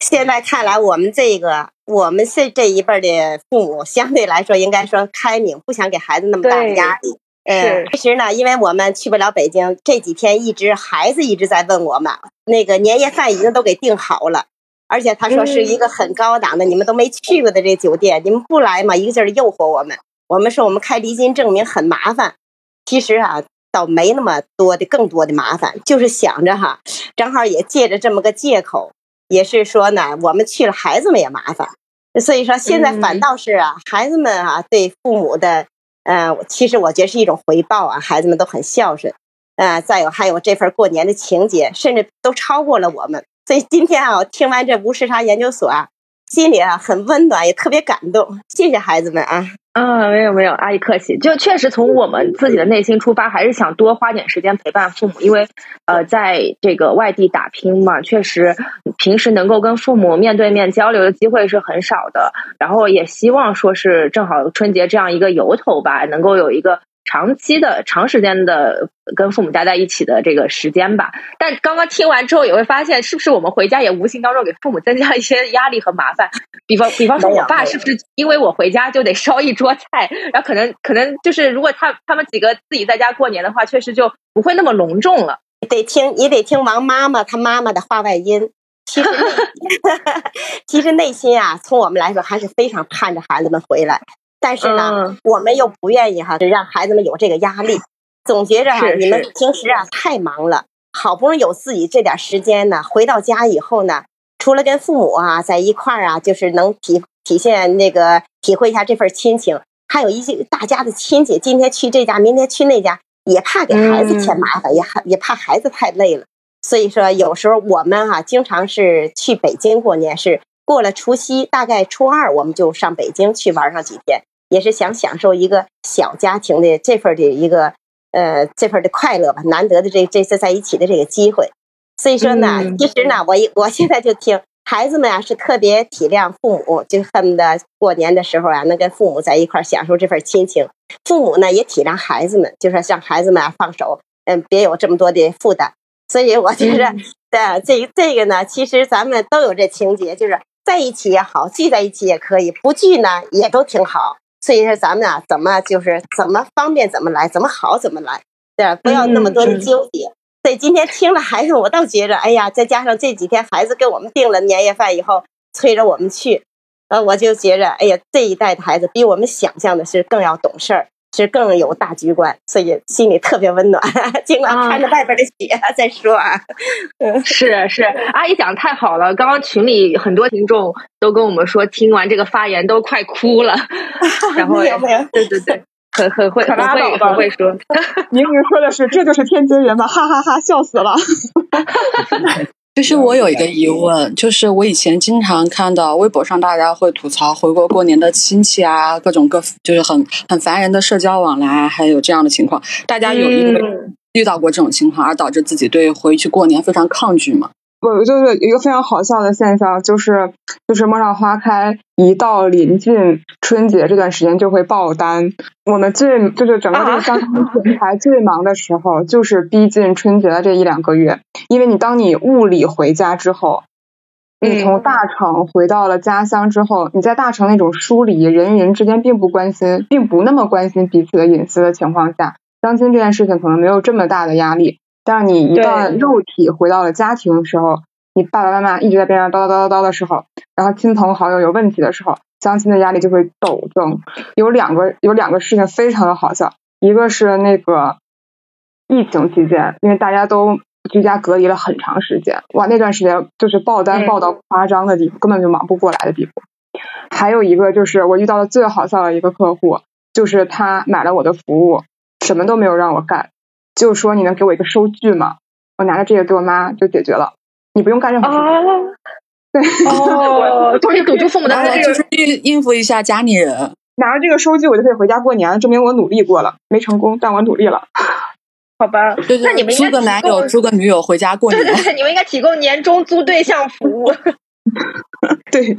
现在看来，我们这个我们这这一辈的父母，相对来说应该说开明，不想给孩子那么大的压力。嗯，其实呢，因为我们去不了北京，这几天一直孩子一直在问我们，那个年夜饭已经都给订好了，而且他说是一个很高档的，你们都没去过的这酒店，你们不来嘛，一个劲儿诱惑我们。我们说我们开离京证明很麻烦，其实啊，倒没那么多的更多的麻烦，就是想着哈，正好也借着这么个借口，也是说呢，我们去了，孩子们也麻烦，所以说现在反倒是啊，孩子们啊对父母的，嗯，其实我觉得是一种回报啊，孩子们都很孝顺，嗯，再有还有这份过年的情节，甚至都超过了我们，所以今天啊，我听完这吴世昌研究所啊，心里啊很温暖，也特别感动，谢谢孩子们啊。啊，没有没有，阿姨客气。就确实从我们自己的内心出发，还是想多花点时间陪伴父母，因为呃，在这个外地打拼嘛，确实平时能够跟父母面对面交流的机会是很少的。然后也希望说是正好春节这样一个由头吧，能够有一个。长期的、长时间的跟父母待在一起的这个时间吧，但刚刚听完之后也会发现，是不是我们回家也无形当中给父母增加了一些压力和麻烦？比方，比方说我爸是不是因为我回家就得烧一桌菜，然后可能可能就是如果他他们几个自己在家过年的话，确实就不会那么隆重了。得听，你得听王妈妈她妈妈的话外音。其实，其实内心啊，从我们来说还是非常盼着孩子们回来。但是呢，我们又不愿意哈，让孩子们有这个压力，总觉着哈，你们平时啊太忙了，好不容易有自己这点时间呢，回到家以后呢，除了跟父母啊在一块儿啊，就是能体体现那个体会一下这份亲情，还有一些大家的亲戚，今天去这家，明天去那家，也怕给孩子添麻烦，也也怕孩子太累了。所以说，有时候我们哈经常是去北京过年，是过了除夕，大概初二我们就上北京去玩上几天，也是想享受一个小家庭的这份的一个呃这份的快乐吧，难得的这这次在一起的这个机会。所以说呢，其实呢，我我现在就听孩子们啊是特别体谅父母，就恨不得过年的时候啊能跟父母在一块享受这份亲情。父母呢也体谅孩子们，就说让孩子们啊放手，嗯，别有这么多的负担。所以我觉得，对这这个呢，其实咱们都有这情节，就是在一起也好，聚在一起也可以，不聚呢也都挺好。所以说，咱们啊，怎么就是怎么方便怎么来，怎么好怎么来，对吧？不要那么多的纠结。所以今天听了孩子，我倒觉着，哎呀，再加上这几天孩子给我们订了年夜饭以后，催着我们去，呃，我就觉着，哎呀，这一代的孩子比我们想象的是更要懂事儿。是更有大局观，所以心里特别温暖。尽管穿着外边的雪再说啊。是是，阿姨讲的太好了。刚刚群里很多听众都跟我们说，听完这个发言都快哭了。然后，对对对，很很会，很会，很会说。明明说的是这就是天津人嘛，哈哈哈，笑死了。其实我有一个疑问，就是我以前经常看到微博上大家会吐槽回国过年的亲戚啊，各种各就是很很烦人的社交往来，还有这样的情况，大家有因为遇到过这种情况而导致自己对回去过年非常抗拒吗？不，就是一个非常好笑的现象，就是就是陌上花开，一到临近春节这段时间就会爆单。我们最就是整个这个相亲平台最忙的时候，就是逼近春节的这一两个月。因为你当你物理回家之后，你从大城回到了家乡之后，你在大城那种疏离，人与人之间并不关心，并不那么关心彼此的隐私的情况下，相亲这件事情可能没有这么大的压力。但是你一旦肉体回到了家庭的时候，你爸爸妈妈一直在边上叨叨叨叨叨的时候，然后亲朋好友有问题的时候，相亲的压力就会陡增。有两个有两个事情非常的好笑，一个是那个疫情期间，因为大家都居家隔离了很长时间，哇，那段时间就是爆单爆到夸张的地步，根本就忙不过来的地步。还有一个就是我遇到的最好笑的一个客户，就是他买了我的服务，什么都没有让我干。就说你能给我一个收据吗？我拿着这个给我妈就解决了，你不用干任何事。对，哦，终于堵住父母的嘴，就是应应付一下家里人。拿着这个收据，我就可以回家过年了，证明我努力过了，没成功，但我努力了。好吧，对对那你们租个男友，租个女友回家过年。对对对你们应该提供年终租对象服务。对，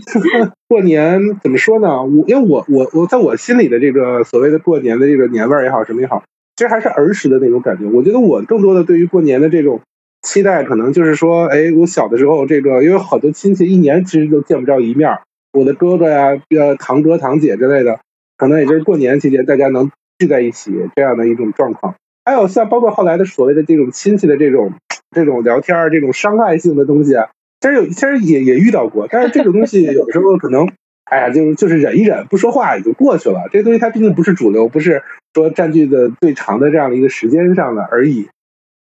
过年怎么说呢？我因为我我我在我心里的这个所谓的过年的这个年味儿也好，什么也好。其实还是儿时的那种感觉。我觉得我更多的对于过年的这种期待，可能就是说，哎，我小的时候，这个因为好多亲戚一年其实都见不着一面，我的哥哥呀、呃堂哥堂姐之类的，可能也就是过年期间大家能聚在一起这样的一种状况。还有像包括后来的所谓的这种亲戚的这种这种聊天儿这种伤害性的东西啊，其实有其实也也遇到过。但是这种东西有时候可能，哎呀，就是就是忍一忍，不说话也就过去了。这个东西它毕竟不是主流，不是。说占据的最长的这样的一个时间上的而已，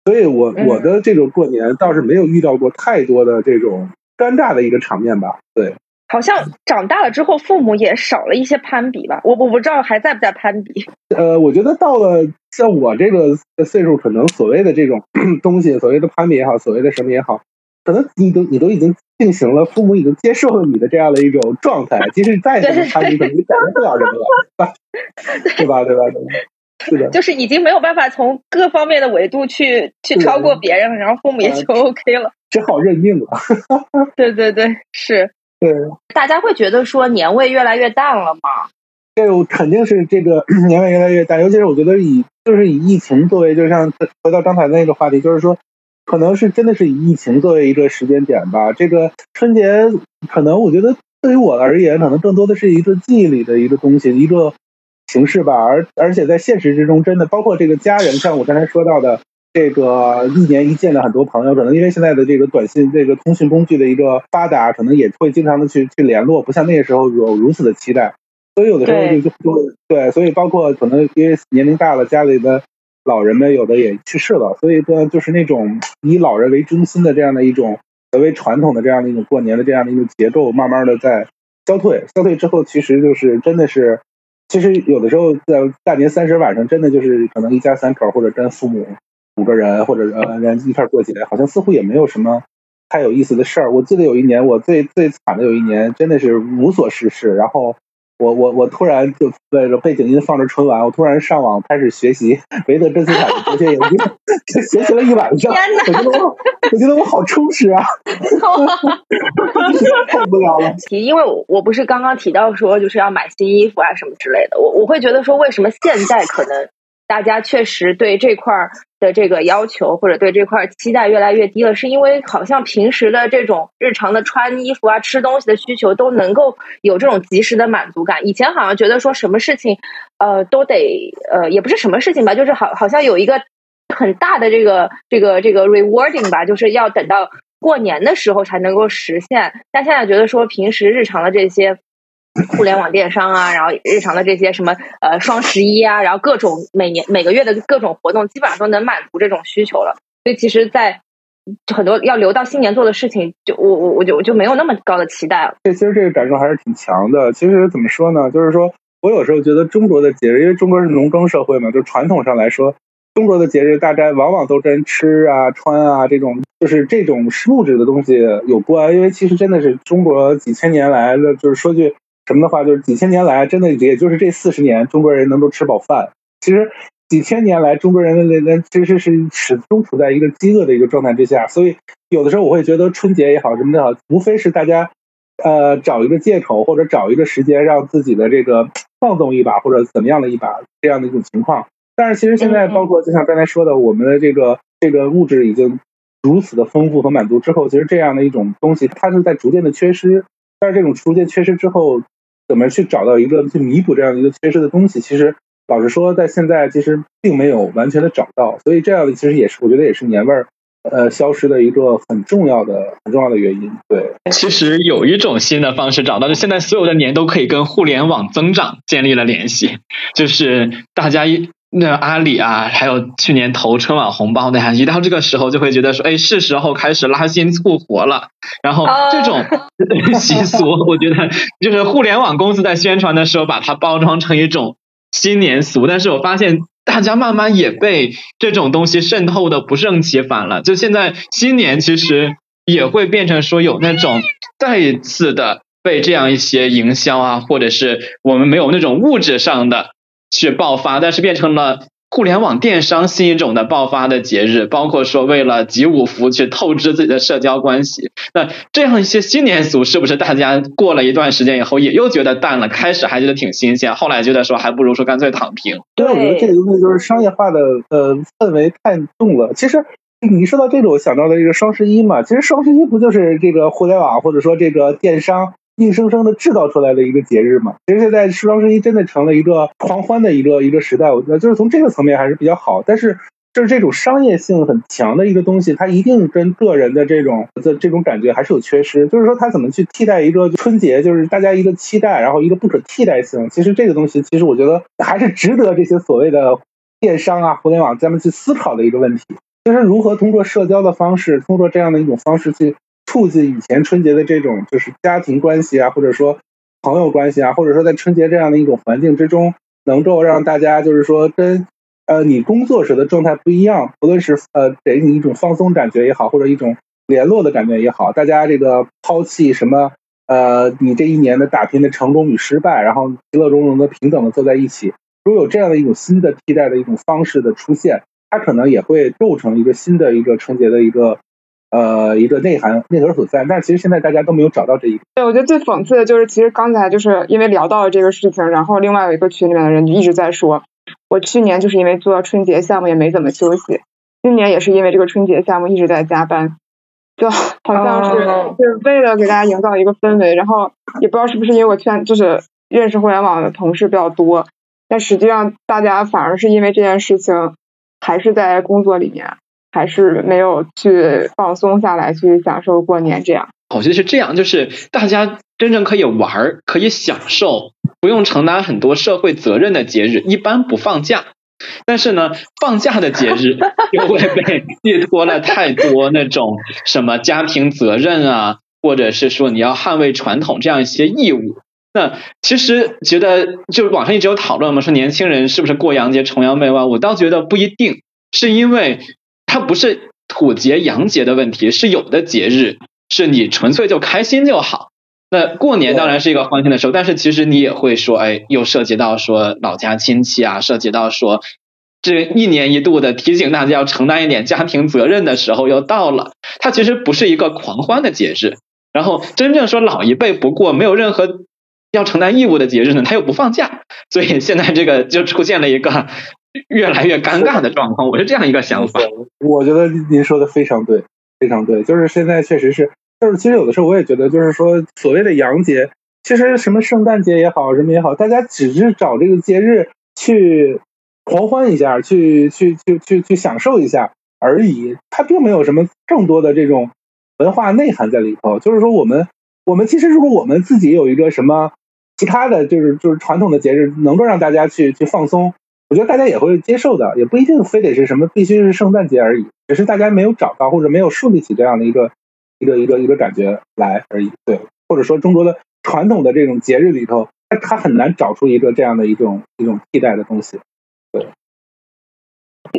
所以我我的这种过年倒是没有遇到过太多的这种尴尬的一个场面吧。对，好像长大了之后，父母也少了一些攀比吧。我我不知道还在不在攀比。呃，我觉得到了像我这个岁数，可能所谓的这种 东西，所谓的攀比也好，所谓的什么也好，可能你都你都已经进行了，父母已经接受了你的这样的一种状态。即使再怎么攀比，可能改变不了什么了。对吧？对吧？是的，就是已经没有办法从各方面的维度去去超过别人，然后父母也就 OK 了，只好认命了。对对对，是。对，大家会觉得说年味越来越淡了吗？这肯定是这个 年味越来越淡，尤其是我觉得以就是以疫情作为，就像回到刚才那个话题，就是说，可能是真的是以疫情作为一个时间点吧。这个春节可能我觉得对于我而言，可能更多的是一个记忆里的一个东西，一个。形式吧，而而且在现实之中，真的包括这个家人，像我刚才说到的，这个一年一见的很多朋友，可能因为现在的这个短信、这个通讯工具的一个发达，可能也会经常的去去联络，不像那个时候有如此的期待。所以有的时候就就对，所以包括可能因为年龄大了，家里的老人们有的也去世了，所以说就是那种以老人为中心的这样的一种所谓传统的这样的一种过年的这样的一种结构，慢慢的在消退。消退之后，其实就是真的是。其实有的时候在大年三十晚上，真的就是可能一家三口或者跟父母五个人或者呃人一块过节，好像似乎也没有什么太有意思的事儿。我记得有一年我最最惨的有一年，真的是无所事事，然后。我我我突然就对着背景音放着春晚，我突然上网开始学习维特真斯坦的哲学研究，学习了一晚上。我觉得我我觉得我好充实啊！太无聊了。因为我不是刚刚提到说就是要买新衣服啊什么之类的，我我会觉得说为什么现在可能。大家确实对这块的这个要求或者对这块期待越来越低了，是因为好像平时的这种日常的穿衣服啊、吃东西的需求都能够有这种及时的满足感。以前好像觉得说什么事情，呃，都得呃，也不是什么事情吧，就是好好像有一个很大的这个这个这个 rewarding 吧，就是要等到过年的时候才能够实现。但现在觉得说平时日常的这些。互联网电商啊，然后日常的这些什么呃双十一啊，然后各种每年每个月的各种活动，基本上都能满足这种需求了。所以其实，在很多要留到新年做的事情，就我我我就我就没有那么高的期待了。这其实这个感受还是挺强的。其实怎么说呢？就是说我有时候觉得中国的节日，因为中国是农耕社会嘛，就传统上来说，中国的节日大概往往都跟吃啊、穿啊这种就是这种物质的东西有关。因为其实真的是中国几千年来的，就是说句。什么的话，就是几千年来，真的也就是这四十年，中国人能够吃饱饭。其实几千年来，中国人的那那其实是始终处在一个饥饿的一个状态之下。所以有的时候我会觉得春节也好什么的好，无非是大家呃找一个借口或者找一个时间，让自己的这个放纵一把或者怎么样的一把这样的一种情况。但是其实现在包括就像刚才说的，我们的这个这个物质已经如此的丰富和满足之后，其实这样的一种东西，它是在逐渐的缺失。但是这种逐渐缺失之后。怎么去找到一个去弥补这样一个缺失的东西？其实，老实说，在现在其实并没有完全的找到，所以这样的其实也是我觉得也是年味儿呃消失的一个很重要的很重要的原因。对，其实有一种新的方式找到，就现在所有的年都可以跟互联网增长建立了联系，就是大家一。那阿里啊，还有去年投春晚红包的呀，一到这个时候就会觉得说，哎，是时候开始拉新促活了。然后这种 习俗，我觉得就是互联网公司在宣传的时候把它包装成一种新年俗，但是我发现大家慢慢也被这种东西渗透的不胜其烦了。就现在新年其实也会变成说有那种再一次的被这样一些营销啊，或者是我们没有那种物质上的。去爆发，但是变成了互联网电商新一种的爆发的节日，包括说为了集五福去透支自己的社交关系。那这样一些新年俗，是不是大家过了一段时间以后也又觉得淡了？开始还觉得挺新鲜，后来觉得说还不如说干脆躺平。对，我觉得这个东西就是商业化的呃氛围太重了。其实你说到这个，我想到的这个双十一嘛，其实双十一不就是这个互联网或者说这个电商？硬生生的制造出来的一个节日嘛，其实现在双十一真的成了一个狂欢的一个一个时代，我觉得就是从这个层面还是比较好。但是就是这种商业性很强的一个东西，它一定跟个人的这种的这种感觉还是有缺失。就是说，它怎么去替代一个春节，就是大家一个期待，然后一个不可替代性。其实这个东西，其实我觉得还是值得这些所谓的电商啊、互联网咱们去思考的一个问题，就是如何通过社交的方式，通过这样的一种方式去。促进以前春节的这种就是家庭关系啊，或者说朋友关系啊，或者说在春节这样的一种环境之中，能够让大家就是说跟呃你工作时的状态不一样，不论是呃给你一种放松感觉也好，或者一种联络的感觉也好，大家这个抛弃什么呃你这一年的打拼的成功与失败，然后其乐融融的平等的坐在一起，如果有这样的一种新的替代的一种方式的出现，它可能也会构成一个新的一个春节的一个。呃，一个内涵内核所在，但其实现在大家都没有找到这一个。对，我觉得最讽刺的就是，其实刚才就是因为聊到了这个事情，然后另外有一个群里面的人就一直在说，我去年就是因为做春节项目也没怎么休息，今年也是因为这个春节项目一直在加班，就好像是就是为了给大家营造一个氛围，然后也不知道是不是因为我圈就是认识互联网的同事比较多，但实际上大家反而是因为这件事情还是在工作里面。还是没有去放松下来，去享受过年这样。我觉得是这样，就是大家真正可以玩、可以享受、不用承担很多社会责任的节日，一般不放假。但是呢，放假的节日 又会被寄托了太多那种什么家庭责任啊，或者是说你要捍卫传统这样一些义务。那其实觉得，就是网上一直有讨论嘛，说年轻人是不是过洋节崇洋媚外？我倒觉得不一定，是因为它不是土节洋节的问题，是有的节日是你纯粹就开心就好。那过年当然是一个欢庆的时候，但是其实你也会说，哎，又涉及到说老家亲戚啊，涉及到说这一年一度的提醒大家要承担一点家庭责任的时候又到了。它其实不是一个狂欢的节日。然后真正说老一辈不过，没有任何。要承担义务的节日呢，他又不放假，所以现在这个就出现了一个越来越尴尬的状况。我是这样一个想法。我觉得您说的非常对，非常对。就是现在确实是，就是其实有的时候我也觉得，就是说所谓的洋节，其实什么圣诞节也好，什么也好，大家只是找这个节日去狂欢一下，去去去去去享受一下而已。它并没有什么更多的这种文化内涵在里头。就是说，我们我们其实如果我们自己有一个什么。其他的就是就是传统的节日，能够让大家去去放松，我觉得大家也会接受的，也不一定非得是什么必须是圣诞节而已，只是大家没有找到或者没有树立起这样的一个一个一个一个感觉来而已。对，或者说中国的传统的这种节日里头，它它很难找出一个这样的一种一种替代的东西。对。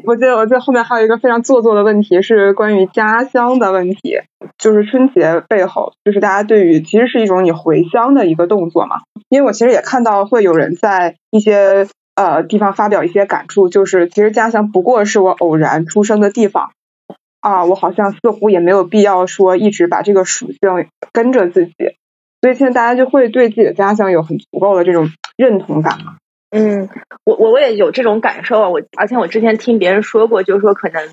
我记得我在后面还有一个非常做作的问题，是关于家乡的问题，就是春节背后，就是大家对于其实是一种你回乡的一个动作嘛。因为我其实也看到会有人在一些呃地方发表一些感触，就是其实家乡不过是我偶然出生的地方啊，我好像似乎也没有必要说一直把这个属性跟着自己，所以现在大家就会对自己的家乡有很足够的这种认同感嘛。嗯，我我我也有这种感受啊，我而且我之前听别人说过，就是说可能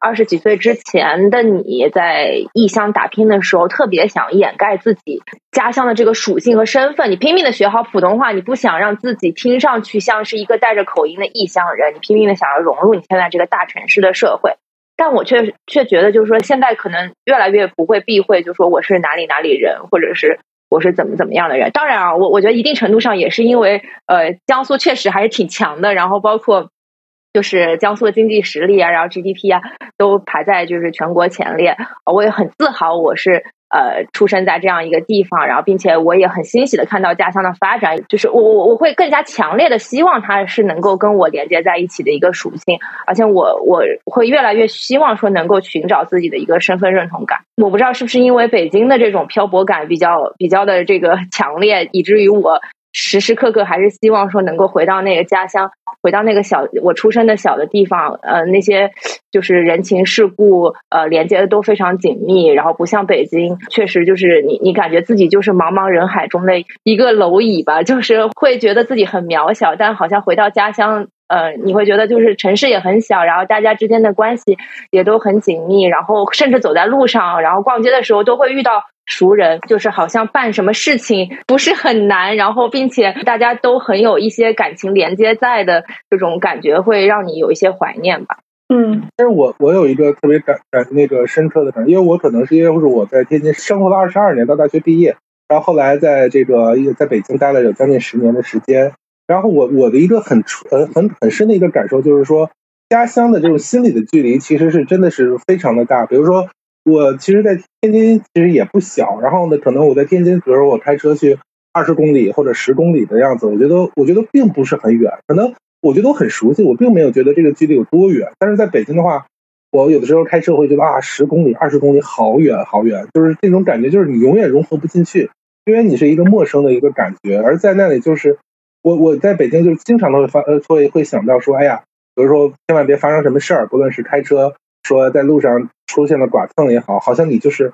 二十几岁之前的你在异乡打拼的时候，特别想掩盖自己家乡的这个属性和身份，你拼命的学好普通话，你不想让自己听上去像是一个带着口音的异乡人，你拼命的想要融入你现在这个大城市的社会，但我却却觉得就是说现在可能越来越不会避讳，就说我是哪里哪里人，或者是。我是怎么怎么样的人？当然啊，我我觉得一定程度上也是因为，呃，江苏确实还是挺强的，然后包括就是江苏的经济实力啊，然后 GDP 啊，都排在就是全国前列，我也很自豪，我是。呃，出生在这样一个地方，然后并且我也很欣喜的看到家乡的发展，就是我我我会更加强烈的希望它是能够跟我连接在一起的一个属性，而且我我会越来越希望说能够寻找自己的一个身份认同感。我不知道是不是因为北京的这种漂泊感比较比较的这个强烈，以至于我。时时刻刻还是希望说能够回到那个家乡，回到那个小我出生的小的地方，呃，那些就是人情世故，呃，连接的都非常紧密。然后不像北京，确实就是你你感觉自己就是茫茫人海中的一个蝼蚁吧，就是会觉得自己很渺小。但好像回到家乡，呃，你会觉得就是城市也很小，然后大家之间的关系也都很紧密，然后甚至走在路上，然后逛街的时候都会遇到。熟人就是好像办什么事情不是很难，然后并且大家都很有一些感情连接在的这种感觉，会让你有一些怀念吧。嗯，但是我我有一个特别感感那个深刻的感，因为我可能是因为是我在天津生活了二十二年，到大学毕业，然后后来在这个在北京待了有将近十年的时间，然后我我的一个很很很很深的一个感受就是说，家乡的这种心理的距离其实是真的是非常的大，比如说。我其实，在天津其实也不小，然后呢，可能我在天津，比如说我开车去二十公里或者十公里的样子，我觉得我觉得并不是很远，可能我觉得我很熟悉，我并没有觉得这个距离有多远。但是在北京的话，我有的时候开车会觉得啊，十公里、二十公里好远好远，就是这种感觉，就是你永远融合不进去，因为你是一个陌生的一个感觉。而在那里，就是我我在北京，就是经常都会发呃会会想到说，哎呀，比如说千万别发生什么事儿，不论是开车。说在路上出现了剐蹭也好，好像你就是，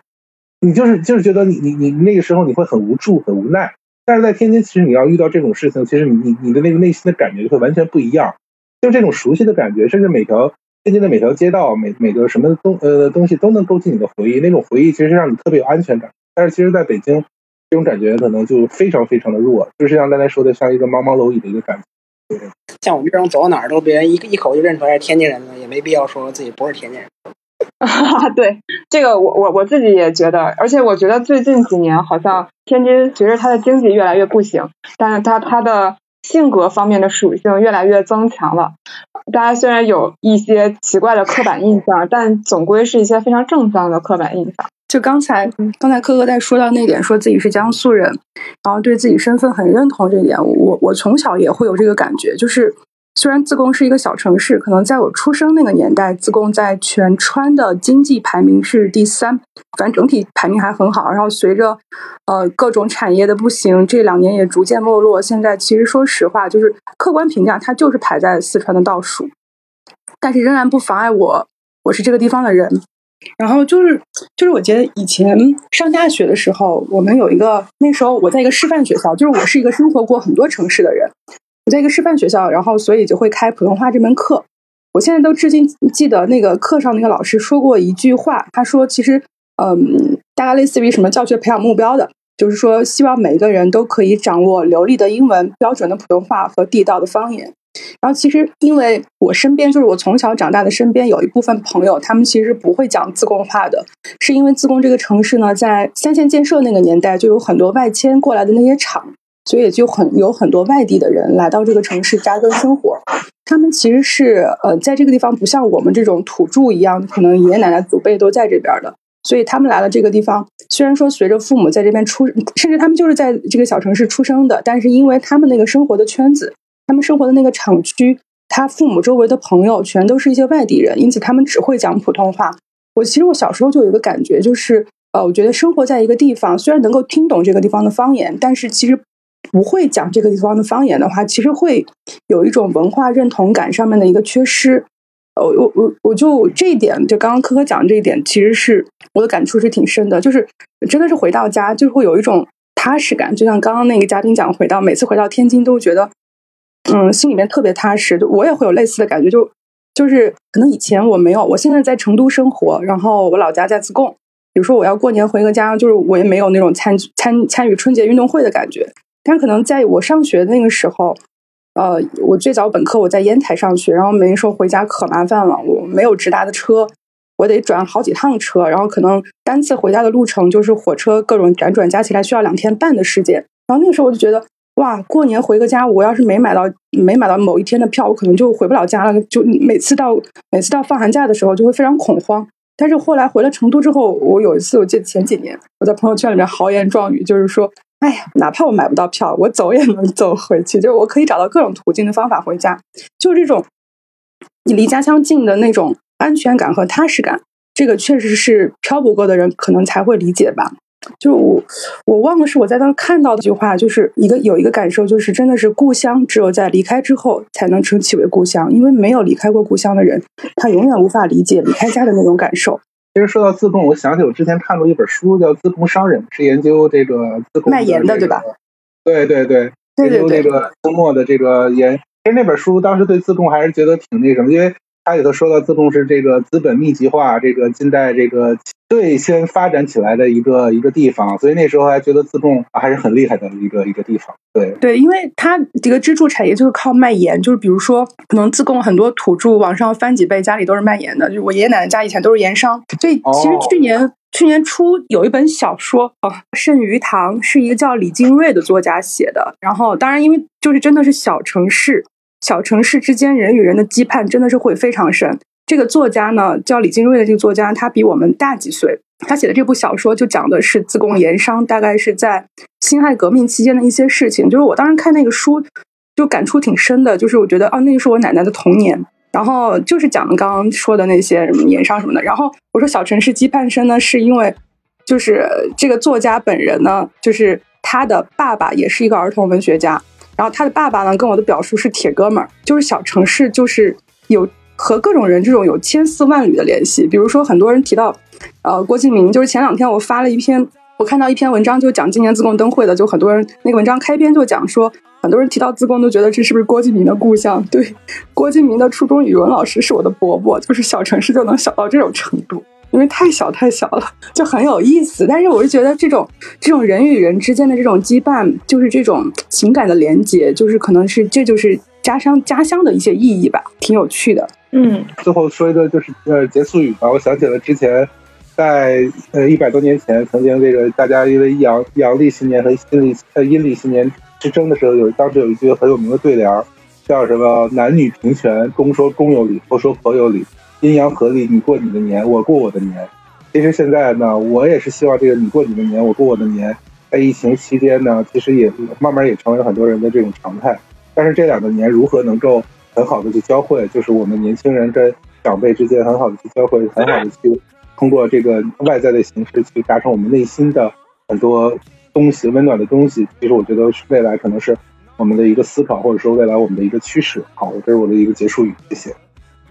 你就是就是觉得你你你那个时候你会很无助很无奈，但是在天津其实你要遇到这种事情，其实你你你的那个内心的感觉就会完全不一样，就这种熟悉的感觉，甚至每条天津的每条街道每每个什么东呃东西都能勾起你的回忆，那种回忆其实让你特别有安全感。但是其实在北京，这种感觉可能就非常非常的弱，就是像刚才说的，像一个茫茫蝼蚁的一个感觉。像我们这种走到哪儿都别人一一口就认出来是天津人的，也没必要说自己不是天津人。对，这个我我我自己也觉得，而且我觉得最近几年好像天津随着它的经济越来越不行，但是它它的性格方面的属性越来越增强了。大家虽然有一些奇怪的刻板印象，但总归是一些非常正向的刻板印象。就刚才刚才科哥在说到那点，说自己是江苏人，然后对自己身份很认同这一点，我我从小也会有这个感觉，就是虽然自贡是一个小城市，可能在我出生那个年代，自贡在全川的经济排名是第三，反正整体排名还很好。然后随着呃各种产业的不行，这两年也逐渐没落。现在其实说实话，就是客观评价，它就是排在四川的倒数，但是仍然不妨碍我我是这个地方的人。然后就是，就是我觉得以前上大学的时候，我们有一个那时候我在一个师范学校，就是我是一个生活过很多城市的人，我在一个师范学校，然后所以就会开普通话这门课。我现在都至今记得那个课上那个老师说过一句话，他说其实，嗯，大概类似于什么教学培养目标的，就是说希望每一个人都可以掌握流利的英文、标准的普通话和地道的方言。然后其实，因为我身边就是我从小长大的身边有一部分朋友，他们其实不会讲自贡话的，是因为自贡这个城市呢，在三线建设那个年代就有很多外迁过来的那些厂，所以就很有很多外地的人来到这个城市扎根生活。他们其实是呃，在这个地方不像我们这种土著一样，可能爷爷奶奶祖辈都在这边的，所以他们来了这个地方，虽然说随着父母在这边出，甚至他们就是在这个小城市出生的，但是因为他们那个生活的圈子。他们生活的那个厂区，他父母周围的朋友全都是一些外地人，因此他们只会讲普通话。我其实我小时候就有一个感觉，就是呃，我觉得生活在一个地方，虽然能够听懂这个地方的方言，但是其实不会讲这个地方的方言的话，其实会有一种文化认同感上面的一个缺失。呃，我我我就这一点，就刚刚科科讲这一点，其实是我的感触是挺深的，就是真的是回到家就会有一种踏实感，就像刚刚那个嘉宾讲，回到每次回到天津都觉得。嗯，心里面特别踏实，我也会有类似的感觉，就就是可能以前我没有，我现在在成都生活，然后我老家在自贡，比如说我要过年回个家，就是我也没有那种参参参与春节运动会的感觉，但可能在我上学那个时候，呃，我最早本科我在烟台上学，然后没说回家可麻烦了，我没有直达的车，我得转好几趟车，然后可能单次回家的路程就是火车各种辗转加起来需要两天半的时间，然后那个时候我就觉得。哇，过年回个家，我要是没买到没买到某一天的票，我可能就回不了家了。就每次到每次到放寒假的时候，就会非常恐慌。但是后来回了成都之后，我有一次，我记得前几年我在朋友圈里面豪言壮语，就是说，哎呀，哪怕我买不到票，我走也能走回去，就是我可以找到各种途径的方法回家。就这种你离家乡近的那种安全感和踏实感，这个确实是漂泊过的人可能才会理解吧。就我，我忘了是我在当时看到的一句话，就是一个有一个感受，就是真的是故乡只有在离开之后才能称其为故乡，因为没有离开过故乡的人，他永远无法理解离开家的那种感受。其实说到自贡，我想起我之前看过一本书，叫《自贡商人》，是研究这个自贡卖盐的，对吧？对对对，研究这个自贡的这个盐。其实那本书当时对自贡还是觉得挺那什么，因为它里头说到自贡是这个资本密集化，这个近代这个。最先发展起来的一个一个地方，所以那时候还觉得自贡还是很厉害的一个一个地方。对对，因为它这个支柱产业就是靠卖盐，就是比如说，可能自贡很多土著往上翻几辈，家里都是卖盐的。就我爷爷奶奶家以前都是盐商，所以其实去年去年初有一本小说啊，《剩余堂》是一个叫李金瑞的作家写的。然后，当然因为就是真的是小城市，小城市之间人与人的羁绊真的是会非常深。这个作家呢，叫李金瑞的这个作家，他比我们大几岁。他写的这部小说就讲的是自贡盐商，大概是在辛亥革命期间的一些事情。就是我当时看那个书，就感触挺深的。就是我觉得，哦，那个是我奶奶的童年。然后就是讲的刚刚说的那些什么盐商什么的。然后我说小城市羁绊深呢，是因为就是这个作家本人呢，就是他的爸爸也是一个儿童文学家。然后他的爸爸呢，跟我的表叔是铁哥们儿。就是小城市就是有。和各种人这种有千丝万缕的联系，比如说很多人提到，呃，郭敬明，就是前两天我发了一篇，我看到一篇文章，就讲今年自贡灯会的，就很多人那个文章开篇就讲说，很多人提到自贡都觉得这是不是郭敬明的故乡？对，郭敬明的初中语文老师是我的伯伯，就是小城市就能小到这种程度，因为太小太小了，就很有意思。但是我是觉得这种这种人与人之间的这种羁绊，就是这种情感的连接，就是可能是这就是家乡家乡的一些意义吧，挺有趣的。嗯，最后说一个就是呃结束语吧。我想起了之前在呃一百多年前，曾经这个大家因为阳阳历新年和阴历呃阴历新年之争的时候，有当时有一句很有名的对联，叫什么“男女平权，公说公有理，婆说婆有理，阴阳合力，你过你的年，我过我的年”。其实现在呢，我也是希望这个你过你的年，我过我的年。在疫情期间呢，其实也慢慢也成为很多人的这种常态。但是这两个年如何能够很好的去交汇，就是我们年轻人跟长辈之间很好的去交汇，很好的去通过这个外在的形式去达成我们内心的很多东西，温暖的东西。其实我觉得是未来可能是我们的一个思考，或者说未来我们的一个趋势。好，这是我的一个结束语，谢谢。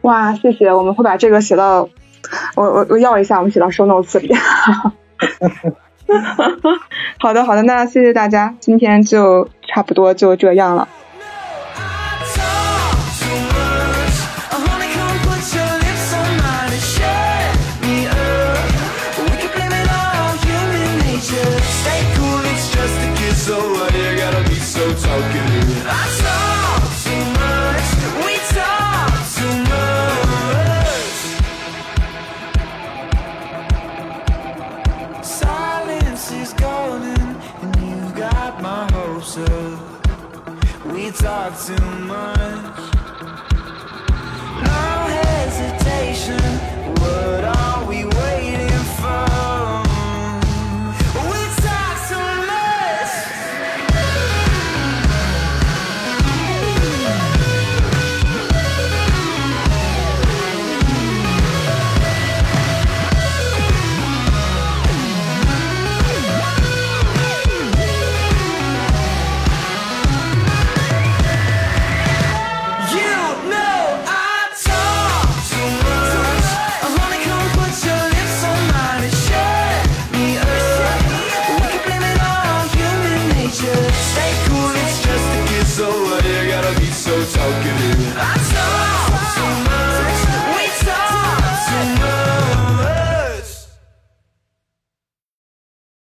哇，谢谢，我们会把这个写到，我我我要一下，我们写到 show notes 里。好的，好的，那谢谢大家，今天就差不多就这样了。